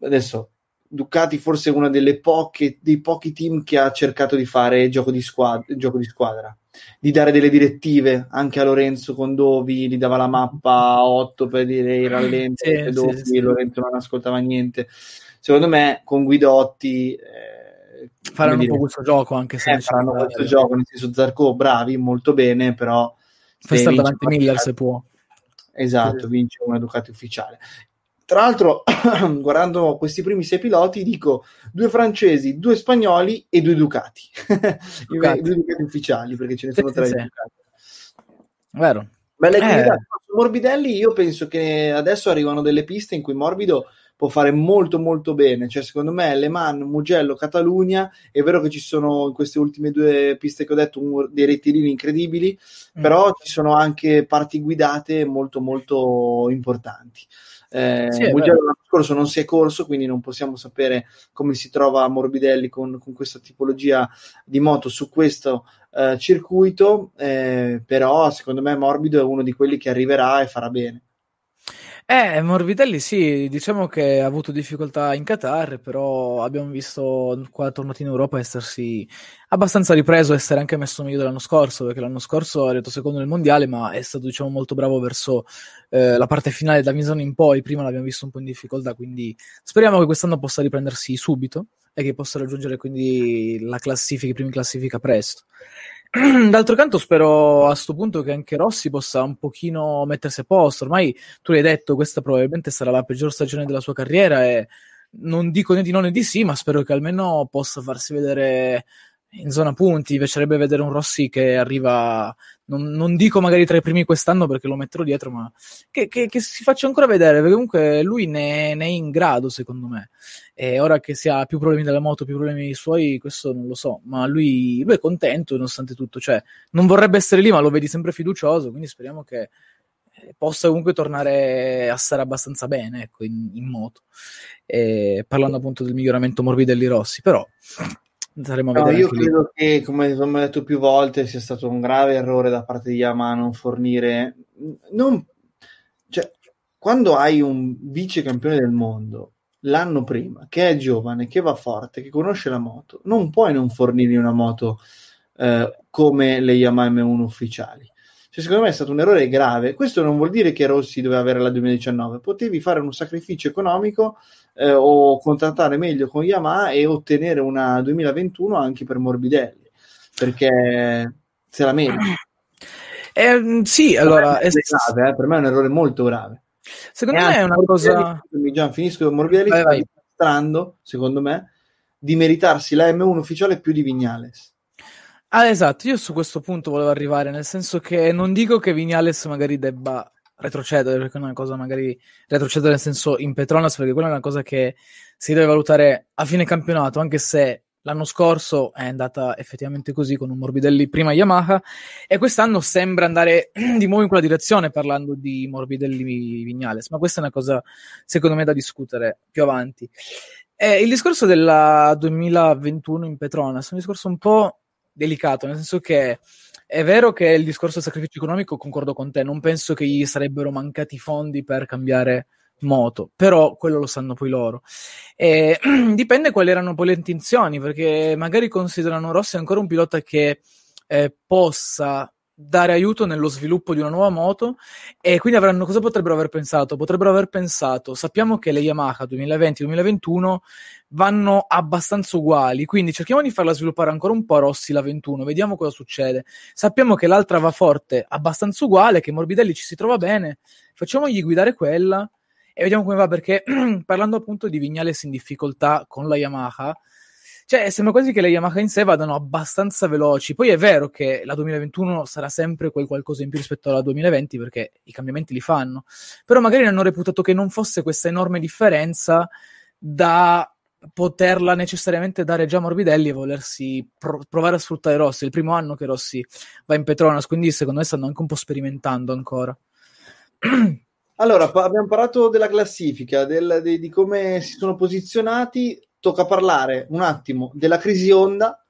adesso Ducati forse è uno dei pochi team che ha cercato di fare gioco di, squadra, gioco di squadra, di dare delle direttive anche a Lorenzo Condovi, gli dava la mappa 8 per dire i rallenti, sì, Dovi, sì, sì. Lorenzo non ascoltava niente. Secondo me con Guidotti... Eh, faranno un po' questo gioco anche se eh, faranno questo gioco nel senso Zarco bravi molto bene però fai stare davanti Miller se può Esatto, vince una Ducati ufficiale. Tra l'altro, guardando questi primi sei piloti, dico due francesi, due spagnoli e due Ducati. Ducati. due Ducati ufficiali, perché ce ne sono sì, tre sì. Ducati. Vero. Belle eh. Morbidelli, io penso che adesso arrivano delle piste in cui Morbido può fare molto molto bene. Cioè, secondo me, Le Mans, Mugello, Catalogna, è vero che ci sono in queste ultime due piste che ho detto un, dei rettilini incredibili, mm. però ci sono anche parti guidate molto molto importanti. Eh, sì, Mugello l'anno scorso non si è corso, quindi non possiamo sapere come si trova Morbidelli con, con questa tipologia di moto su questo eh, circuito, eh, però secondo me Morbido è uno di quelli che arriverà e farà bene. Eh, Morbidelli sì, diciamo che ha avuto difficoltà in Qatar, però abbiamo visto qua tornato in Europa essersi abbastanza ripreso, essere anche messo meglio dell'anno scorso, perché l'anno scorso è arrivato secondo nel mondiale, ma è stato diciamo molto bravo verso eh, la parte finale da Misano in poi, prima l'abbiamo visto un po' in difficoltà, quindi speriamo che quest'anno possa riprendersi subito e che possa raggiungere quindi la classifica, i primi classifica presto. D'altro canto spero a sto punto che anche Rossi possa un pochino mettersi a posto. Ormai tu l'hai detto, questa probabilmente sarà la peggior stagione della sua carriera e non dico né di no né di sì, ma spero che almeno possa farsi vedere in zona punti. Mi piacerebbe vedere un Rossi che arriva, non, non dico magari tra i primi quest'anno perché lo metterò dietro, ma che, che, che si faccia ancora vedere, perché comunque lui ne, ne, è in grado, secondo me. E ora che si ha più problemi della moto, più problemi suoi, questo non lo so, ma lui, lui è contento nonostante tutto, cioè non vorrebbe essere lì, ma lo vedi sempre fiducioso, quindi speriamo che eh, possa comunque tornare a stare abbastanza bene ecco, in, in moto. E parlando appunto del miglioramento Morbidelli Rossi, però Saremo a No, vedere io anche lì. credo che, come abbiamo detto più volte, sia stato un grave errore da parte di Yamaha non fornire. Non, cioè, quando hai un vice campione del mondo l'anno prima, che è giovane, che va forte, che conosce la moto, non puoi non fornirgli una moto eh, come le Yamaha M1 ufficiali. Cioè, secondo me è stato un errore grave. Questo non vuol dire che Rossi doveva avere la 2019, potevi fare un sacrificio economico eh, o contrattare meglio con Yamaha e ottenere una 2021 anche per Morbidelli, perché se la merita. Eh, sì, allora, è grave, eh, per me è un errore molto grave. Secondo me è una cosa... Gian, finisco con Morbidelli Vai, sta vai. dimostrando, secondo me, di meritarsi la M1 ufficiale più di Vignales. Ah, esatto, io su questo punto volevo arrivare, nel senso che non dico che Vignales magari debba retrocedere, perché è una cosa magari retrocedere nel senso in Petronas, perché quella è una cosa che si deve valutare a fine campionato, anche se l'anno scorso è andata effettivamente così con un Morbidelli prima Yamaha e quest'anno sembra andare di nuovo in quella direzione parlando di Morbidelli Vignales, ma questa è una cosa secondo me da discutere più avanti. Eh, il discorso della 2021 in Petronas è un discorso un po' delicato, nel senso che è vero che il discorso del sacrificio economico concordo con te, non penso che gli sarebbero mancati fondi per cambiare moto, però quello lo sanno poi loro. E, dipende quali erano poi le intenzioni, perché magari considerano Rossi ancora un pilota che eh, possa dare aiuto nello sviluppo di una nuova moto e quindi avranno cosa potrebbero aver pensato? Potrebbero aver pensato, sappiamo che le Yamaha 2020-2021 vanno abbastanza uguali, quindi cerchiamo di farla sviluppare ancora un po' Rossi la 21, vediamo cosa succede. Sappiamo che l'altra va forte, abbastanza uguale, che Morbidelli ci si trova bene, facciamogli guidare quella e vediamo come va perché parlando appunto di Vignales in difficoltà con la Yamaha, cioè sembra quasi che le Yamaha in sé vadano abbastanza veloci. Poi è vero che la 2021 sarà sempre quel qualcosa in più rispetto alla 2020 perché i cambiamenti li fanno, però magari hanno reputato che non fosse questa enorme differenza da poterla necessariamente dare già a Morbidelli e volersi pro- provare a sfruttare Rossi. È il primo anno che Rossi va in Petronas, quindi secondo me stanno anche un po' sperimentando ancora. Allora, pa- abbiamo parlato della classifica, del- di, di come si sono posizionati. Tocca parlare un attimo della crisi Honda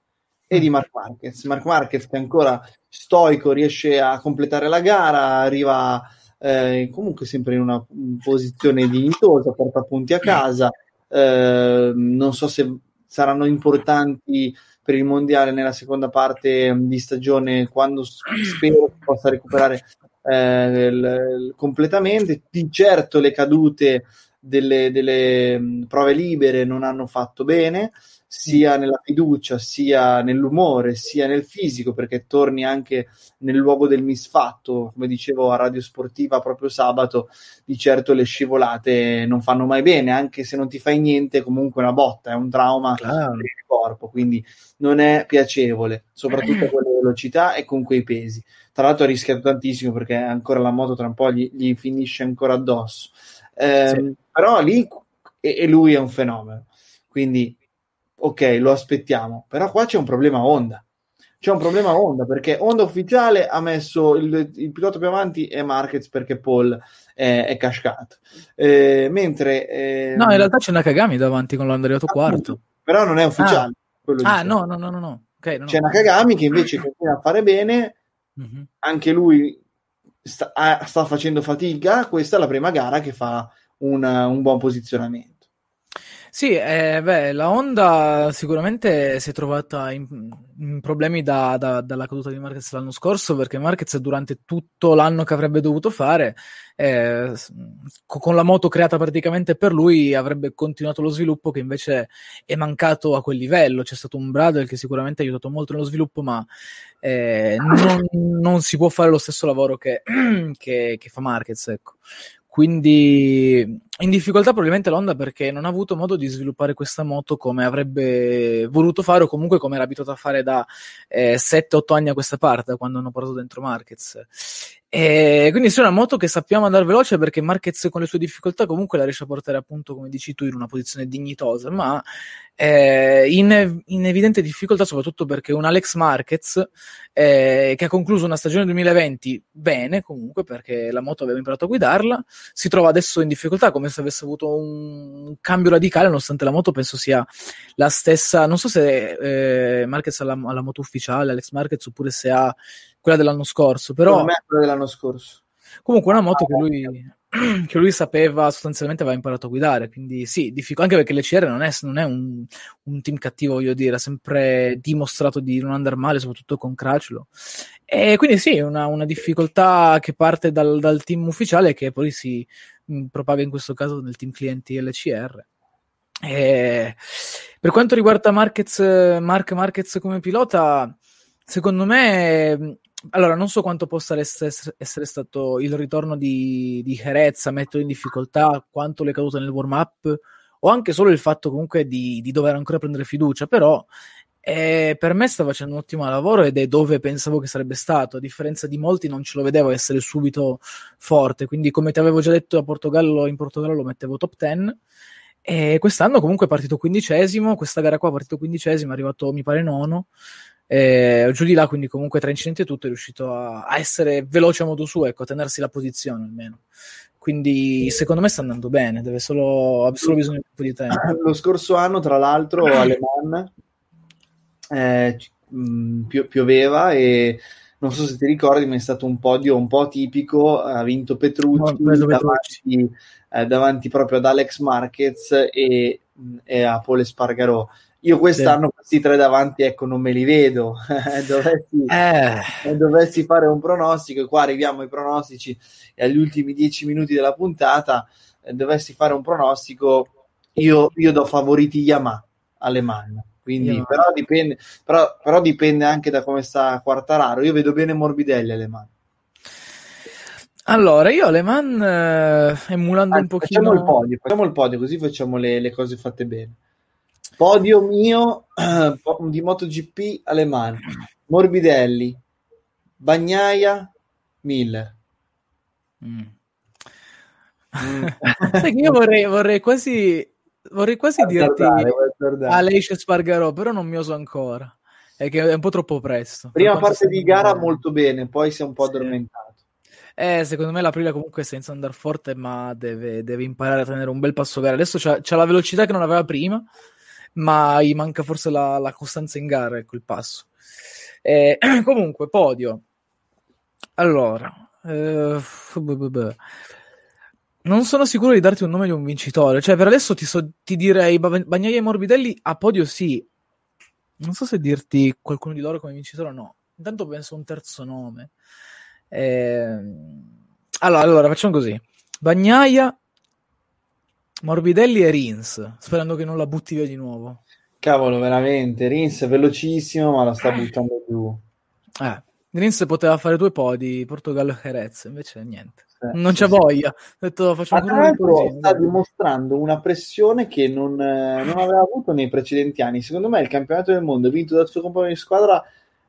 e di Mark Marquez. Mark Marquez che ancora stoico, riesce a completare la gara, arriva eh, comunque sempre in una posizione dignitosa, porta punti a casa. Eh, non so se saranno importanti per il mondiale nella seconda parte di stagione quando spero possa recuperare eh, il- completamente. Di certo le cadute delle, delle mh, prove libere non hanno fatto bene, sia nella fiducia, sia nell'umore, sia nel fisico, perché torni anche nel luogo del misfatto, come dicevo a Radio Sportiva proprio sabato, di certo le scivolate non fanno mai bene, anche se non ti fai niente, comunque una botta, è un trauma per il corpo, quindi non è piacevole, soprattutto con le velocità e con quei pesi. Tra l'altro ha rischiato tantissimo perché ancora la moto tra un po' gli, gli finisce ancora addosso. Ehm, Però lì e, lui è un fenomeno. Quindi, ok, lo aspettiamo. Però qua c'è un problema Honda. C'è un problema Honda perché Honda ufficiale ha messo il, il pilota più avanti è Marquez perché Paul è, è cascato. Eh, mentre ehm, No, in realtà c'è Nakagami davanti con l'Andreato quarto. però non è ufficiale. Ah, dicevo. no, no, no, no, no. Ok, no, no. C'è Nakagami che invece continua a fare bene, Mhm. anche lui sta, ah, sta facendo fatica, questa è la prima gara che fa un, un buon posizionamento. Sì, eh, beh, la Honda sicuramente si è trovata in, in problemi da, da, dalla caduta di Marquez l'anno scorso perché Marquez durante tutto l'anno che avrebbe dovuto fare eh, con la moto creata praticamente per lui avrebbe continuato lo sviluppo che invece è mancato a quel livello. C'è stato un Bradle che sicuramente ha aiutato molto nello sviluppo ma eh, non, non, si può fare lo stesso lavoro che, che, che fa Marquez. Ecco. Quindi in difficoltà probabilmente l'Honda perché non ha avuto modo di sviluppare questa moto come avrebbe voluto fare o comunque come era abituato a fare da eh, 7-8 anni a questa parte, quando hanno portato dentro Marquez. E quindi sì, è una moto che sappiamo andare veloce perché Marquez con le sue difficoltà comunque la riesce a portare appunto, come dici tu, in una posizione dignitosa, ma eh, in, in, evidente difficoltà soprattutto perché un Alex Marquez eh, che ha concluso una stagione 2020 bene comunque perché la moto aveva imparato a guidarla, si trova adesso in difficoltà come se avesse avuto un, cambio radicale nonostante la moto penso sia la stessa, non so se eh, Marquez ha la, ha la moto ufficiale, Alex Marquez oppure se ha quella dell'anno scorso, però... me quella dell'anno scorso. Comunque una moto che lui, che lui sapeva, sostanzialmente aveva imparato a guidare, quindi sì, diffic- anche perché l'ECR non è, non è un, un, team cattivo, voglio dire, ha sempre dimostrato di non andare male, soprattutto con Cracelo. E quindi sì, una, una difficoltà che parte dal, dal, team ufficiale che poi si propaga in questo caso nel team clienti LCR. E per quanto riguarda Marquez, Mark Marquez come pilota, secondo me allora, non so quanto possa essere, essere stato il ritorno di, di Jerez a mettere in difficoltà, quanto le è caduto nel warm-up, o anche solo il fatto comunque di, di dover ancora prendere fiducia, però eh, per me sta facendo un ottimo lavoro ed è dove pensavo che sarebbe stato. A differenza di molti, non ce lo vedevo essere subito forte. Quindi, come ti avevo già detto, a Portogallo, in Portogallo lo mettevo top 10. E quest'anno comunque è partito quindicesimo. Questa gara qua è partito quindicesimo, è arrivato mi pare nono. Eh, giù di là, quindi comunque tra incidenti e tutto è riuscito a, a, essere veloce a modo suo, ecco, a tenersi la posizione almeno. Quindi secondo me sta andando bene, deve solo, ha solo bisogno di un po' di tempo. Lo scorso anno, tra l'altro, alle Eh, pioveva e non so se ti ricordi, ma è stato un podio un po' tipico, ha vinto Petrucci, no, davanti, eh, davanti, proprio ad Alex Marquez e, e a Paul Espargarò io quest'anno sì. questi tre davanti, ecco, non me li vedo. dovessi, eh. dovessi, fare un pronostico, e qua arriviamo ai pronostici e agli ultimi dieci minuti della puntata, eh, dovessi fare un pronostico, io, io do favoriti Yamaha alle mani. Quindi, però dipende, però, però, dipende anche da come sta Quartararo. Io vedo bene Morbidelli alle mani. Allora, io alle man, eh, emulando Anzi, un pochino... Facciamo il podio, facciamo il podio così facciamo le, le cose fatte bene. Podio mio di MotoGP alle mani. Morbidelli, Bagnaia, Miller. Mm. Mm. io vorrei, vorrei, quasi, vorrei quasi dirti Aleix Spargarò, però non mi oso ancora. È che è un po' troppo presto. Prima parte di gara bene. molto bene, poi si è un po' sì. addormentato. Eh, secondo me l'Aprilia comunque senza andare forte, ma deve, deve, imparare a tenere un bel passo gara. Adesso c'ha, c'ha la velocità che non aveva prima ma gli manca forse la, la costanza in gara, ecco il passo. Eh, comunque, podio. Allora, eh, non sono sicuro di darti un nome di un vincitore. Cioè, per adesso ti, so, ti direi Bagnaia e Morbidelli a podio sì. Non so se dirti qualcuno di loro come vincitore o no. Intanto penso a un terzo nome. Eh, allora, allora, facciamo così. Bagnaia, Morbidelli e Rins, sperando che non la butti via di nuovo. Cavolo, veramente. Rins è velocissimo, ma la sta buttando giù. Eh, Rins poteva fare due podi, Portogallo e Jerez, invece niente. Sì, non c'è sì, voglia. Ho detto, faccio ancora un sta dimostrando una pressione che non, eh, non, aveva avuto nei precedenti anni. Secondo me il campionato del mondo vinto dal suo compagno di squadra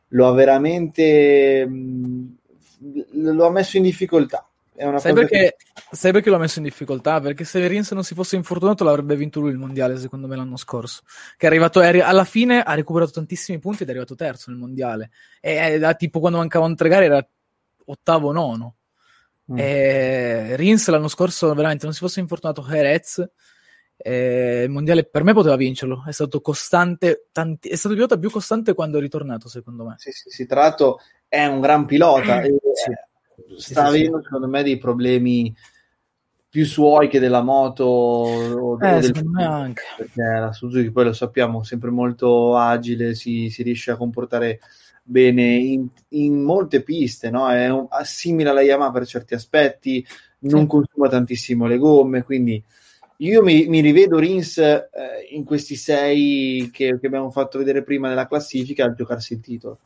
lo ha veramente mh, lo ha messo in difficoltà sai, perché, che... sai perché l'ho messo in difficoltà? Perché se Rins non si fosse infortunato l'avrebbe vinto lui il mondiale, secondo me, l'anno scorso. Che è arrivato, è, alla fine ha recuperato tantissimi punti ed è arrivato terzo nel mondiale. E era tipo quando mancavano tre gare era ottavo nono. Mm. E Rins l'anno scorso veramente non si fosse infortunato Jerez. Eh, il mondiale per me poteva vincerlo, è stato costante, tanti, è stato il pilota più costante quando è ritornato, secondo me. Sì, sì, sì, tra l'altro è un gran pilota. e, sì sta avendo secondo me dei problemi più suoi che della moto o Eh, del secondo me anche. perché la Suzuki poi lo sappiamo sempre molto agile si, si riesce a comportare bene in, in molte piste no? è un- simile alla Yamaha per certi aspetti non Sì. consuma tantissimo le gomme quindi io mi, mi rivedo Rins eh, in questi sei che, che abbiamo fatto vedere prima nella classifica a giocarsi il titolo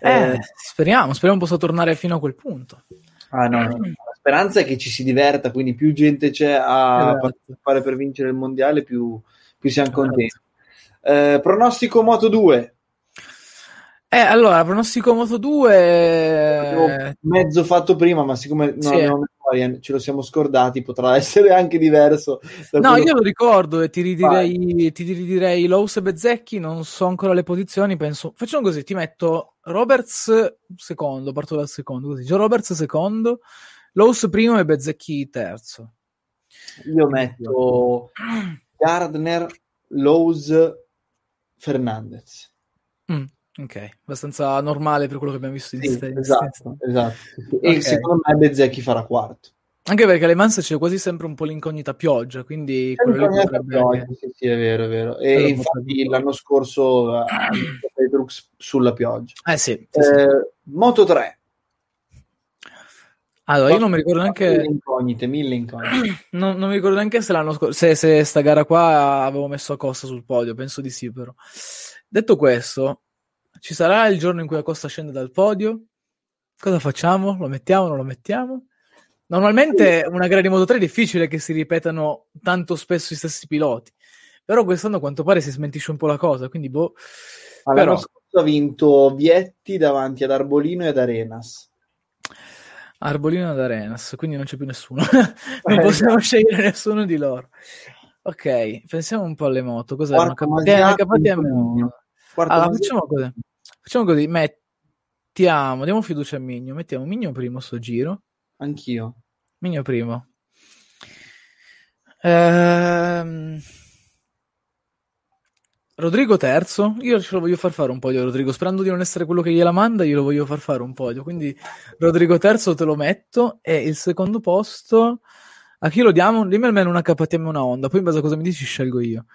Eh, Eh, speriamo, speriamo possa tornare fino a quel punto. Ah, no, no. La speranza è che ci si diverta, quindi più gente c'è a Esatto. partecipare per vincere il mondiale, più, più siamo contenti. Eh, pronostico Moto 2, Eh, allora, pronostico Moto 2... Avevo mezzo fatto prima, ma siccome non Sì. abbiamo memoria, ce lo siamo scordati, potrà essere anche diverso. No, io lo ricordo e ti ridirei, ti ridirei Lowe's e Bezzecchi, non so ancora le posizioni, penso... Facciamo così, ti metto Roberts secondo, parto dal secondo, così. Joe Roberts secondo, Lowe's primo e Bezzecchi terzo. Io metto Gardner, Lowe's, Fernandez. Mm, ok, abbastanza normale per quello che abbiamo visto in Sì, st- esatto, esatto. E Ok. secondo me Bezzecchi farà quarto. Anche perché alle Mans c'è quasi sempre un po' l'incognita pioggia, quindi oggi, anche- sì, sì, è vero, è vero. E Quello infatti l'anno scorso ha vinto Petrux sulla pioggia. Eh sì, sì, sì. Eh, Moto 3. Allora, io non mi ricordo Mille neanche... incognite, mille incognite. Non, non mi ricordo neanche se l'anno scorso, se, se sta gara qua avevo messo Acosta sul podio, penso di sì però. Detto questo, ci sarà il giorno in cui Acosta scende dal podio? Cosa facciamo? Lo mettiamo, non lo mettiamo? Normalmente una gara di Moto 3 è difficile che si ripetano tanto spesso i stessi piloti, però quest'anno a quanto pare si smentisce un po' la cosa, quindi boh. L'anno Però, scorso ha vinto Vietti davanti ad Arbolino e ad Arenas. Arbolino ad Arenas, quindi non c'è più nessuno. non possiamo scegliere nessuno di loro. Ok, pensiamo un po' alle moto. Cos'è? Quarto una KTM? Quarto Allora, Masiaco. facciamo così. Facciamo così, mettiamo, diamo fiducia a Migno, mettiamo Migno primo sto giro. Anch'io. Migno primo. Ehm... Rodrigo terzo, io ce lo voglio far fare un podio a Rodrigo, sperando di non essere quello che gliela manda, io lo voglio far fare un podio, quindi Rodrigo terzo te lo metto e il secondo posto a chi lo diamo? Dimmi almeno una KTM una Honda, poi in base a cosa mi dici scelgo io.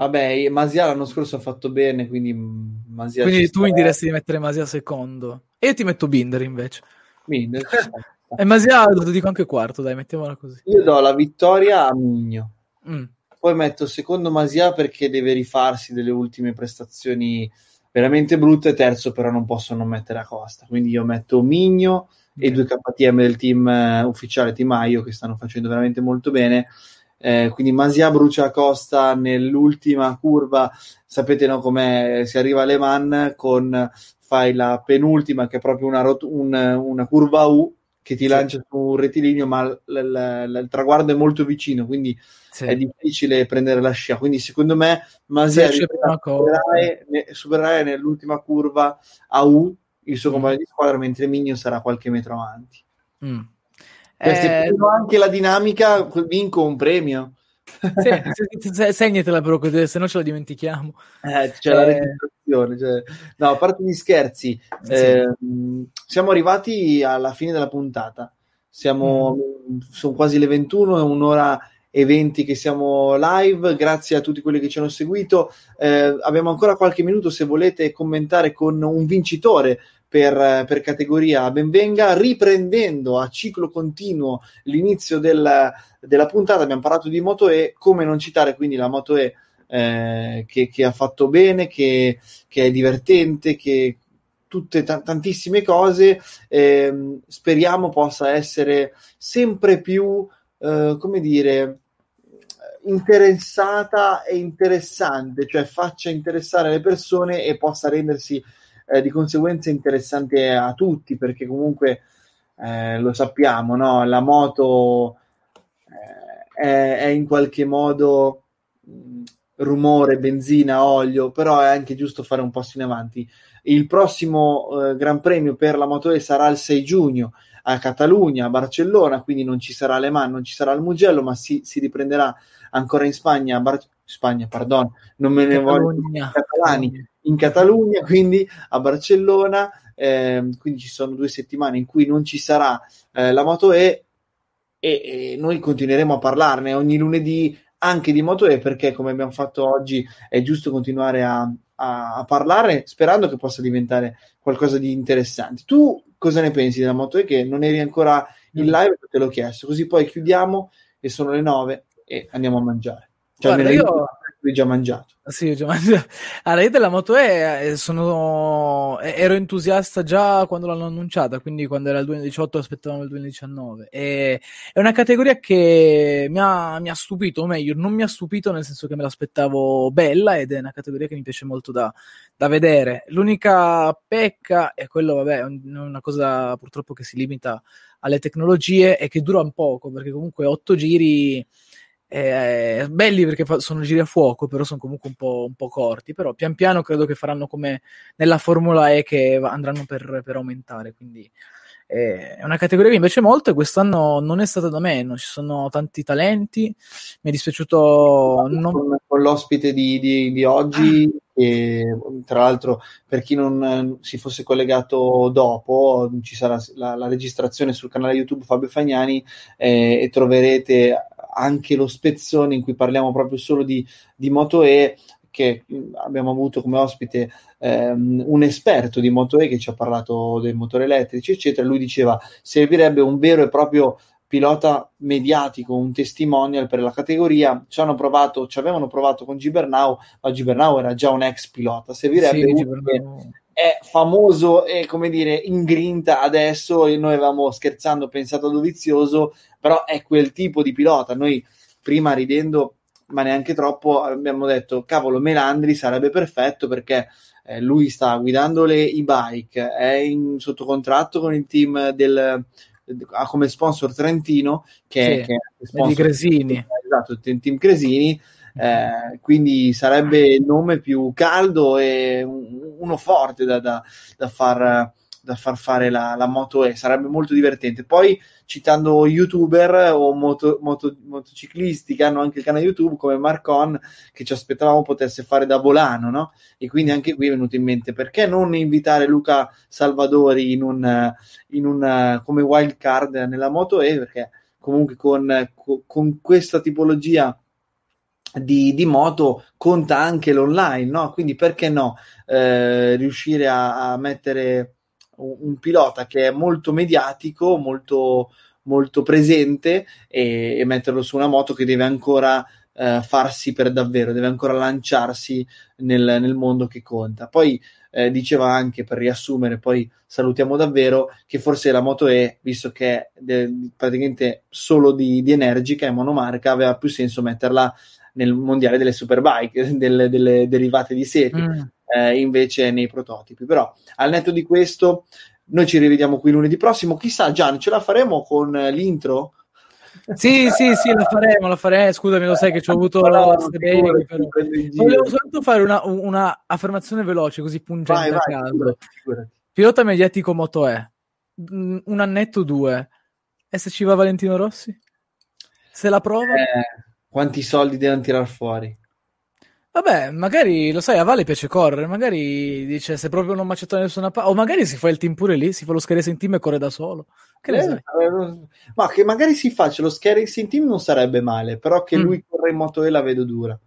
Vabbè, Masia l'anno scorso ha fatto bene, quindi Masia Quindi tu mi diresti di mettere Masia secondo e io ti metto Binder invece. Binder. E Masia lo dico anche quarto, dai, mettiamola così. Io do la vittoria a Migno. Mm. Poi metto secondo Masia perché deve rifarsi delle ultime prestazioni veramente brutte. Terzo, però, non posso non mettere a Costa. Quindi io metto Migno e due KTM del team eh, ufficiale Team Aio che stanno facendo veramente molto bene. Eh, quindi Masia brucia a Costa nell'ultima curva. Sapete no, com'è? Si arriva alle Man con fai la penultima che è proprio una, rot- un- una curva U che ti lancia su un rettilineo, ma l- l- l- il traguardo è molto vicino, quindi Sì. è difficile prendere la scia. Quindi, secondo me, Masia a cosa. superare, ne- superare nell'ultima curva a U il Mm. suo compagno di squadra, mentre Migno sarà qualche metro avanti. Mm. Questi Eh, anche la dinamica, vinco un premio. sì, se- se- segnatela però, così, se no ce la dimentichiamo. Eh, c'è la Eh, registrazione. cioè- No, a parte gli scherzi, Sì. ehm, siamo arrivati alla fine della puntata. Siamo, sono quasi le 21, è un'ora e 20 che siamo live. Grazie a tutti quelli che ci hanno seguito. Eh, abbiamo ancora qualche minuto se volete commentare con un vincitore per, per categoria benvenga, riprendendo a ciclo continuo l'inizio del- della puntata. Abbiamo parlato di Moto E, come non citare quindi la Moto E eh, che, che ha fatto bene, che, che è divertente, che tutte ta- tantissime cose. ehm, speriamo possa essere sempre più, eh, come dire, interessata e interessante, cioè faccia interessare le persone e possa rendersi eh, di conseguenza interessante a tutti, perché comunque eh, lo sappiamo, no? La moto eh, è, è in qualche modo mh, rumore, benzina, olio, però è anche giusto fare un passo in avanti. Il prossimo eh, Gran Premio per la Moto E sarà il 6 giugno a Catalogna, a Barcellona, quindi non ci sarà Le Mans, non ci sarà il Mugello, ma si, si riprenderà ancora in Spagna, Bar- Spagna, pardon, non me ne voglio catalani, in Catalogna, quindi a Barcellona, ehm, quindi ci sono due settimane in cui non ci sarà eh, la Moto E e, e noi continueremo a parlarne ogni lunedì anche di Moto E perché come abbiamo fatto oggi è giusto continuare a, a, a parlare sperando che possa diventare qualcosa di interessante. Tu cosa ne pensi della Moto E che non eri ancora in live, te l'ho chiesto, così poi chiudiamo e sono le nove e andiamo a mangiare. Cioè, Guarda, io- hai già mangiato. Sì, ho già mangiato. Allora, io della Moto E eh, sono... eh, ero entusiasta già quando l'hanno annunciata, quindi quando era il 2018 aspettavamo il 2019. E... È una categoria che mi ha, mi ha stupito, o meglio, non mi ha stupito nel senso che me l'aspettavo bella ed è una categoria che mi piace molto da, da vedere. L'unica pecca è quello, vabbè, è un- una cosa purtroppo che si limita alle tecnologie e che dura un poco, perché comunque otto giri eh, belli perché fa- sono giri a fuoco, però sono comunque un po', un po' corti. Però pian piano credo che faranno come nella Formula E che va- andranno per, per aumentare. Quindi eh, è una categoria che piace molto e quest'anno non è stata da meno. Ci sono tanti talenti. Mi è dispiaciuto non. Con, con l'ospite di, di- di oggi, che tra l'altro per chi non si fosse collegato dopo, ci sarà la, la registrazione sul canale YouTube Fabio Fagnani eh, e troverete anche lo spezzone in cui parliamo proprio solo di, di Moto E che abbiamo avuto come ospite ehm, un esperto di Moto E che ci ha parlato dei motori elettrici eccetera lui diceva servirebbe un vero e proprio pilota mediatico, un testimonial per la categoria. Ci hanno provato, ci avevano provato con Gibernau, ma Gibernau era già un ex pilota. Servirebbe Sì, che è famoso e come dire in grinta adesso. e Noi avevamo scherzando pensato a Dovizioso, però è quel tipo di pilota. Noi prima ridendo, ma neanche troppo, abbiamo detto cavolo, Melandri sarebbe perfetto perché. eh, lui sta guidando le e-bike, è in, sotto contratto con il team del, ha come sponsor Trentino che, Sì, è- che è sponsor di Cresini. esatto, il team Cresini eh, quindi sarebbe il nome più caldo e un- uno forte da, da- da far, da far fare la, la moto E. Sarebbe molto divertente. Poi citando youtuber o moto- moto- motociclisti che hanno anche il canale YouTube come Marcon che ci aspettavamo potesse fare da volano no? e quindi anche qui è venuto in mente perché non invitare Luca Salvadori in un, in un come wild card nella moto E? Perché comunque con, con questa tipologia di, di moto conta anche l'online, no? Quindi perché no eh, riuscire a, a mettere un, un pilota che è molto mediatico, molto, molto presente e, e metterlo su una moto che deve ancora eh, farsi per davvero, deve ancora lanciarsi nel, nel mondo che conta. Poi eh, diceva anche per riassumere, poi salutiamo davvero che forse la moto E, visto che è de- praticamente solo di, di Energica e monomarca, aveva più senso metterla nel mondiale delle superbike, delle, delle derivate di seti, Mm. eh, invece nei prototipi. Però al netto di questo, noi ci rivediamo qui lunedì prossimo. Chissà, Gian, ce la faremo con eh, l'intro? Sì, sì, sì, la faremo, la faremo. Scusami, lo sai che ci ho avuto No, baby, figurati, però. Volevo soltanto fare una, una affermazione veloce, così pungente Vai, a vai, caso. figurati, figurati. Pilota mediatico Moto E. Mm, Un annetto due. E se ci va Valentino Rossi? Se la prova? Eh, quanti soldi devono tirar fuori? Vabbè, magari, lo sai, a Vale piace correre, magari dice se proprio non m'accetta da nessuna parte, o magari si fa il team pure lì, si fa lo schede in team e corre da solo. Che ne Eh, sai? eh, ma che magari si faccia lo scaring in team non sarebbe male, però che Mm. lui corra in moto E la vedo dura.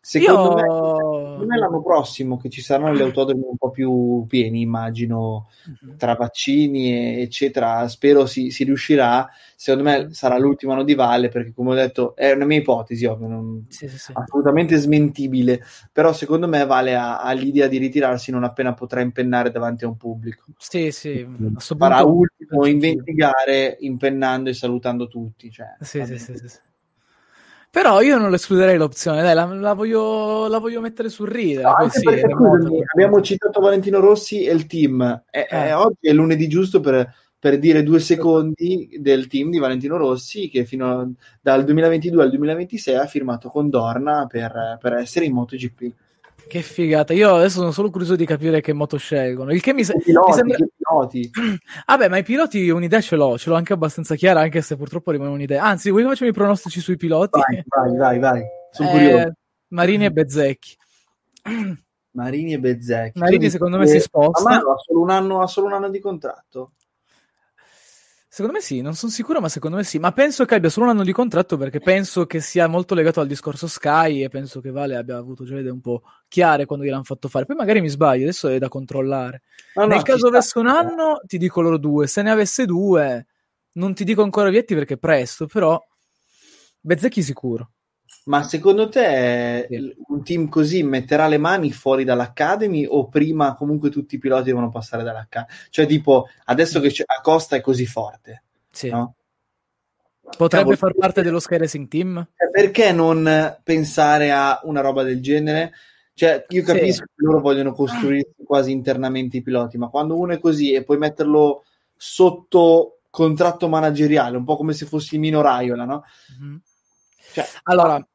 Secondo, Io- me, secondo me l'anno prossimo che ci saranno gli autodromi un po' più pieni, immagino, Mhm. tra vaccini e- eccetera, spero si, si riuscirà. Secondo me sarà l'ultimo anno di Valle perché come ho detto è una mia ipotesi, ovvio, non- Sì, sì, sì. assolutamente smentibile, però secondo me Vale ha, ha l'idea di ritirarsi non appena potrà impennare davanti a un pubblico. Sì, sì, Farà punto- ultimo in 20 gare impennando e salutando tutti. Cioè, Sì, sì, sì, sì. Però io non escluderei l'opzione, dai, la, la voglio, la voglio mettere sul ridere. No, poi anche sì, perché, scusami, abbiamo citato Valentino Rossi e il team. E- Eh. e oggi è lunedì giusto per, per dire due secondi del team di Valentino Rossi che fino a- dal 2022 al 2026 ha firmato con Dorna per, per essere in MotoGP. Che figata. Io adesso sono solo curioso di capire che moto scelgono. Il che mi, se- I piloti, mi sembra. i piloti. Vabbè, ma i piloti un'idea ce l'ho, ce l'ho anche abbastanza chiara, anche se purtroppo rimane un'idea. Anzi, vuoi che facciamo i pronostici sui piloti? Vai, vai, vai, vai. Sono Eh, curioso. Marini e Bezzecchi. Marini e Bezzecchi. Marini secondo me che- si sposta. Ma ha solo un anno, ha solo un anno di contratto? Secondo me sì, non sono sicuro, ma secondo me sì. Ma penso che abbia solo un anno di contratto perché penso che sia molto legato al discorso Sky e penso che Vale abbia avuto già le idee un po' chiare quando gliel'hanno fatto fare. Poi magari mi sbaglio, adesso è da controllare. No, no, Nel ci caso avesse un anno, ti dico loro due. Se ne avesse due, non ti dico ancora Vietti perché è presto, però Bezzecchi sicuro. Ma secondo te l- un team così metterà le mani fuori dall'Academy o prima comunque tutti i piloti devono passare dall'Academy? Cioè tipo, adesso che c'è- Acosta è così forte, Sì. no? Potrebbe Cavolo. far parte dello Sky Racing Team? Cioè, Perché non pensare a una roba del genere? Cioè, io Sì. capisco che loro vogliono costruire quasi internamente i piloti, ma quando uno è così e puoi metterlo sotto contratto manageriale, un po' come se fossi Mino Raiola, no? Cioè, Allora,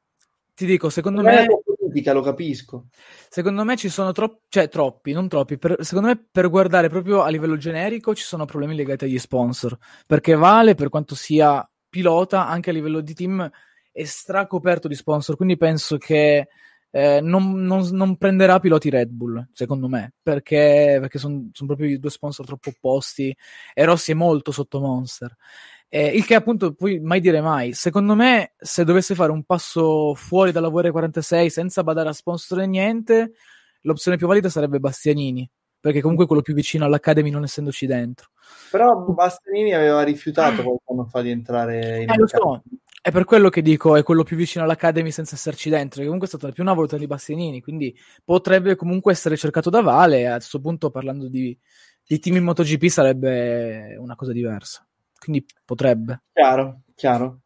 ti dico, secondo me... politica, lo capisco. Secondo me ci sono troppi, cioè troppi, non troppi. per- secondo me per guardare proprio a livello generico ci sono problemi legati agli sponsor. Perché Vale, per quanto sia pilota, anche a livello di team è stracoperto di sponsor. Quindi penso che eh, non, non- non prenderà piloti Red Bull, secondo me, perché, perché sono proprio i due sponsor troppo opposti e Rossi è molto sotto Monster. Eh, il che appunto puoi mai dire mai. Secondo me, se dovesse fare un passo fuori dalla VR46 senza badare a sponsor e niente, l'opzione più valida sarebbe Bastianini, perché comunque è quello più vicino all'Academy non essendoci dentro. Però Bastianini aveva rifiutato qualche anno fa di entrare in Eh, lo so, è per quello che dico è quello più vicino all'Academy senza esserci dentro, che comunque è stata più una volta di Bastianini, quindi potrebbe comunque essere cercato da Vale a questo punto parlando di, di team in MotoGP sarebbe una cosa diversa. Quindi potrebbe. Chiaro, chiaro.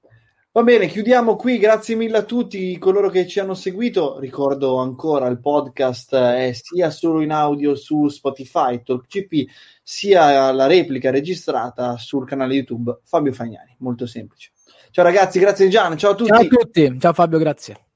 Va bene, chiudiamo qui. Grazie mille a tutti coloro che ci hanno seguito. Ricordo ancora il podcast è sia solo in audio su Spotify, TalkGP, sia la replica registrata sul canale YouTube Fabio Fagnani. Molto semplice. Ciao ragazzi, grazie Gian, ciao a tutti. Ciao a tutti, ciao Fabio, grazie.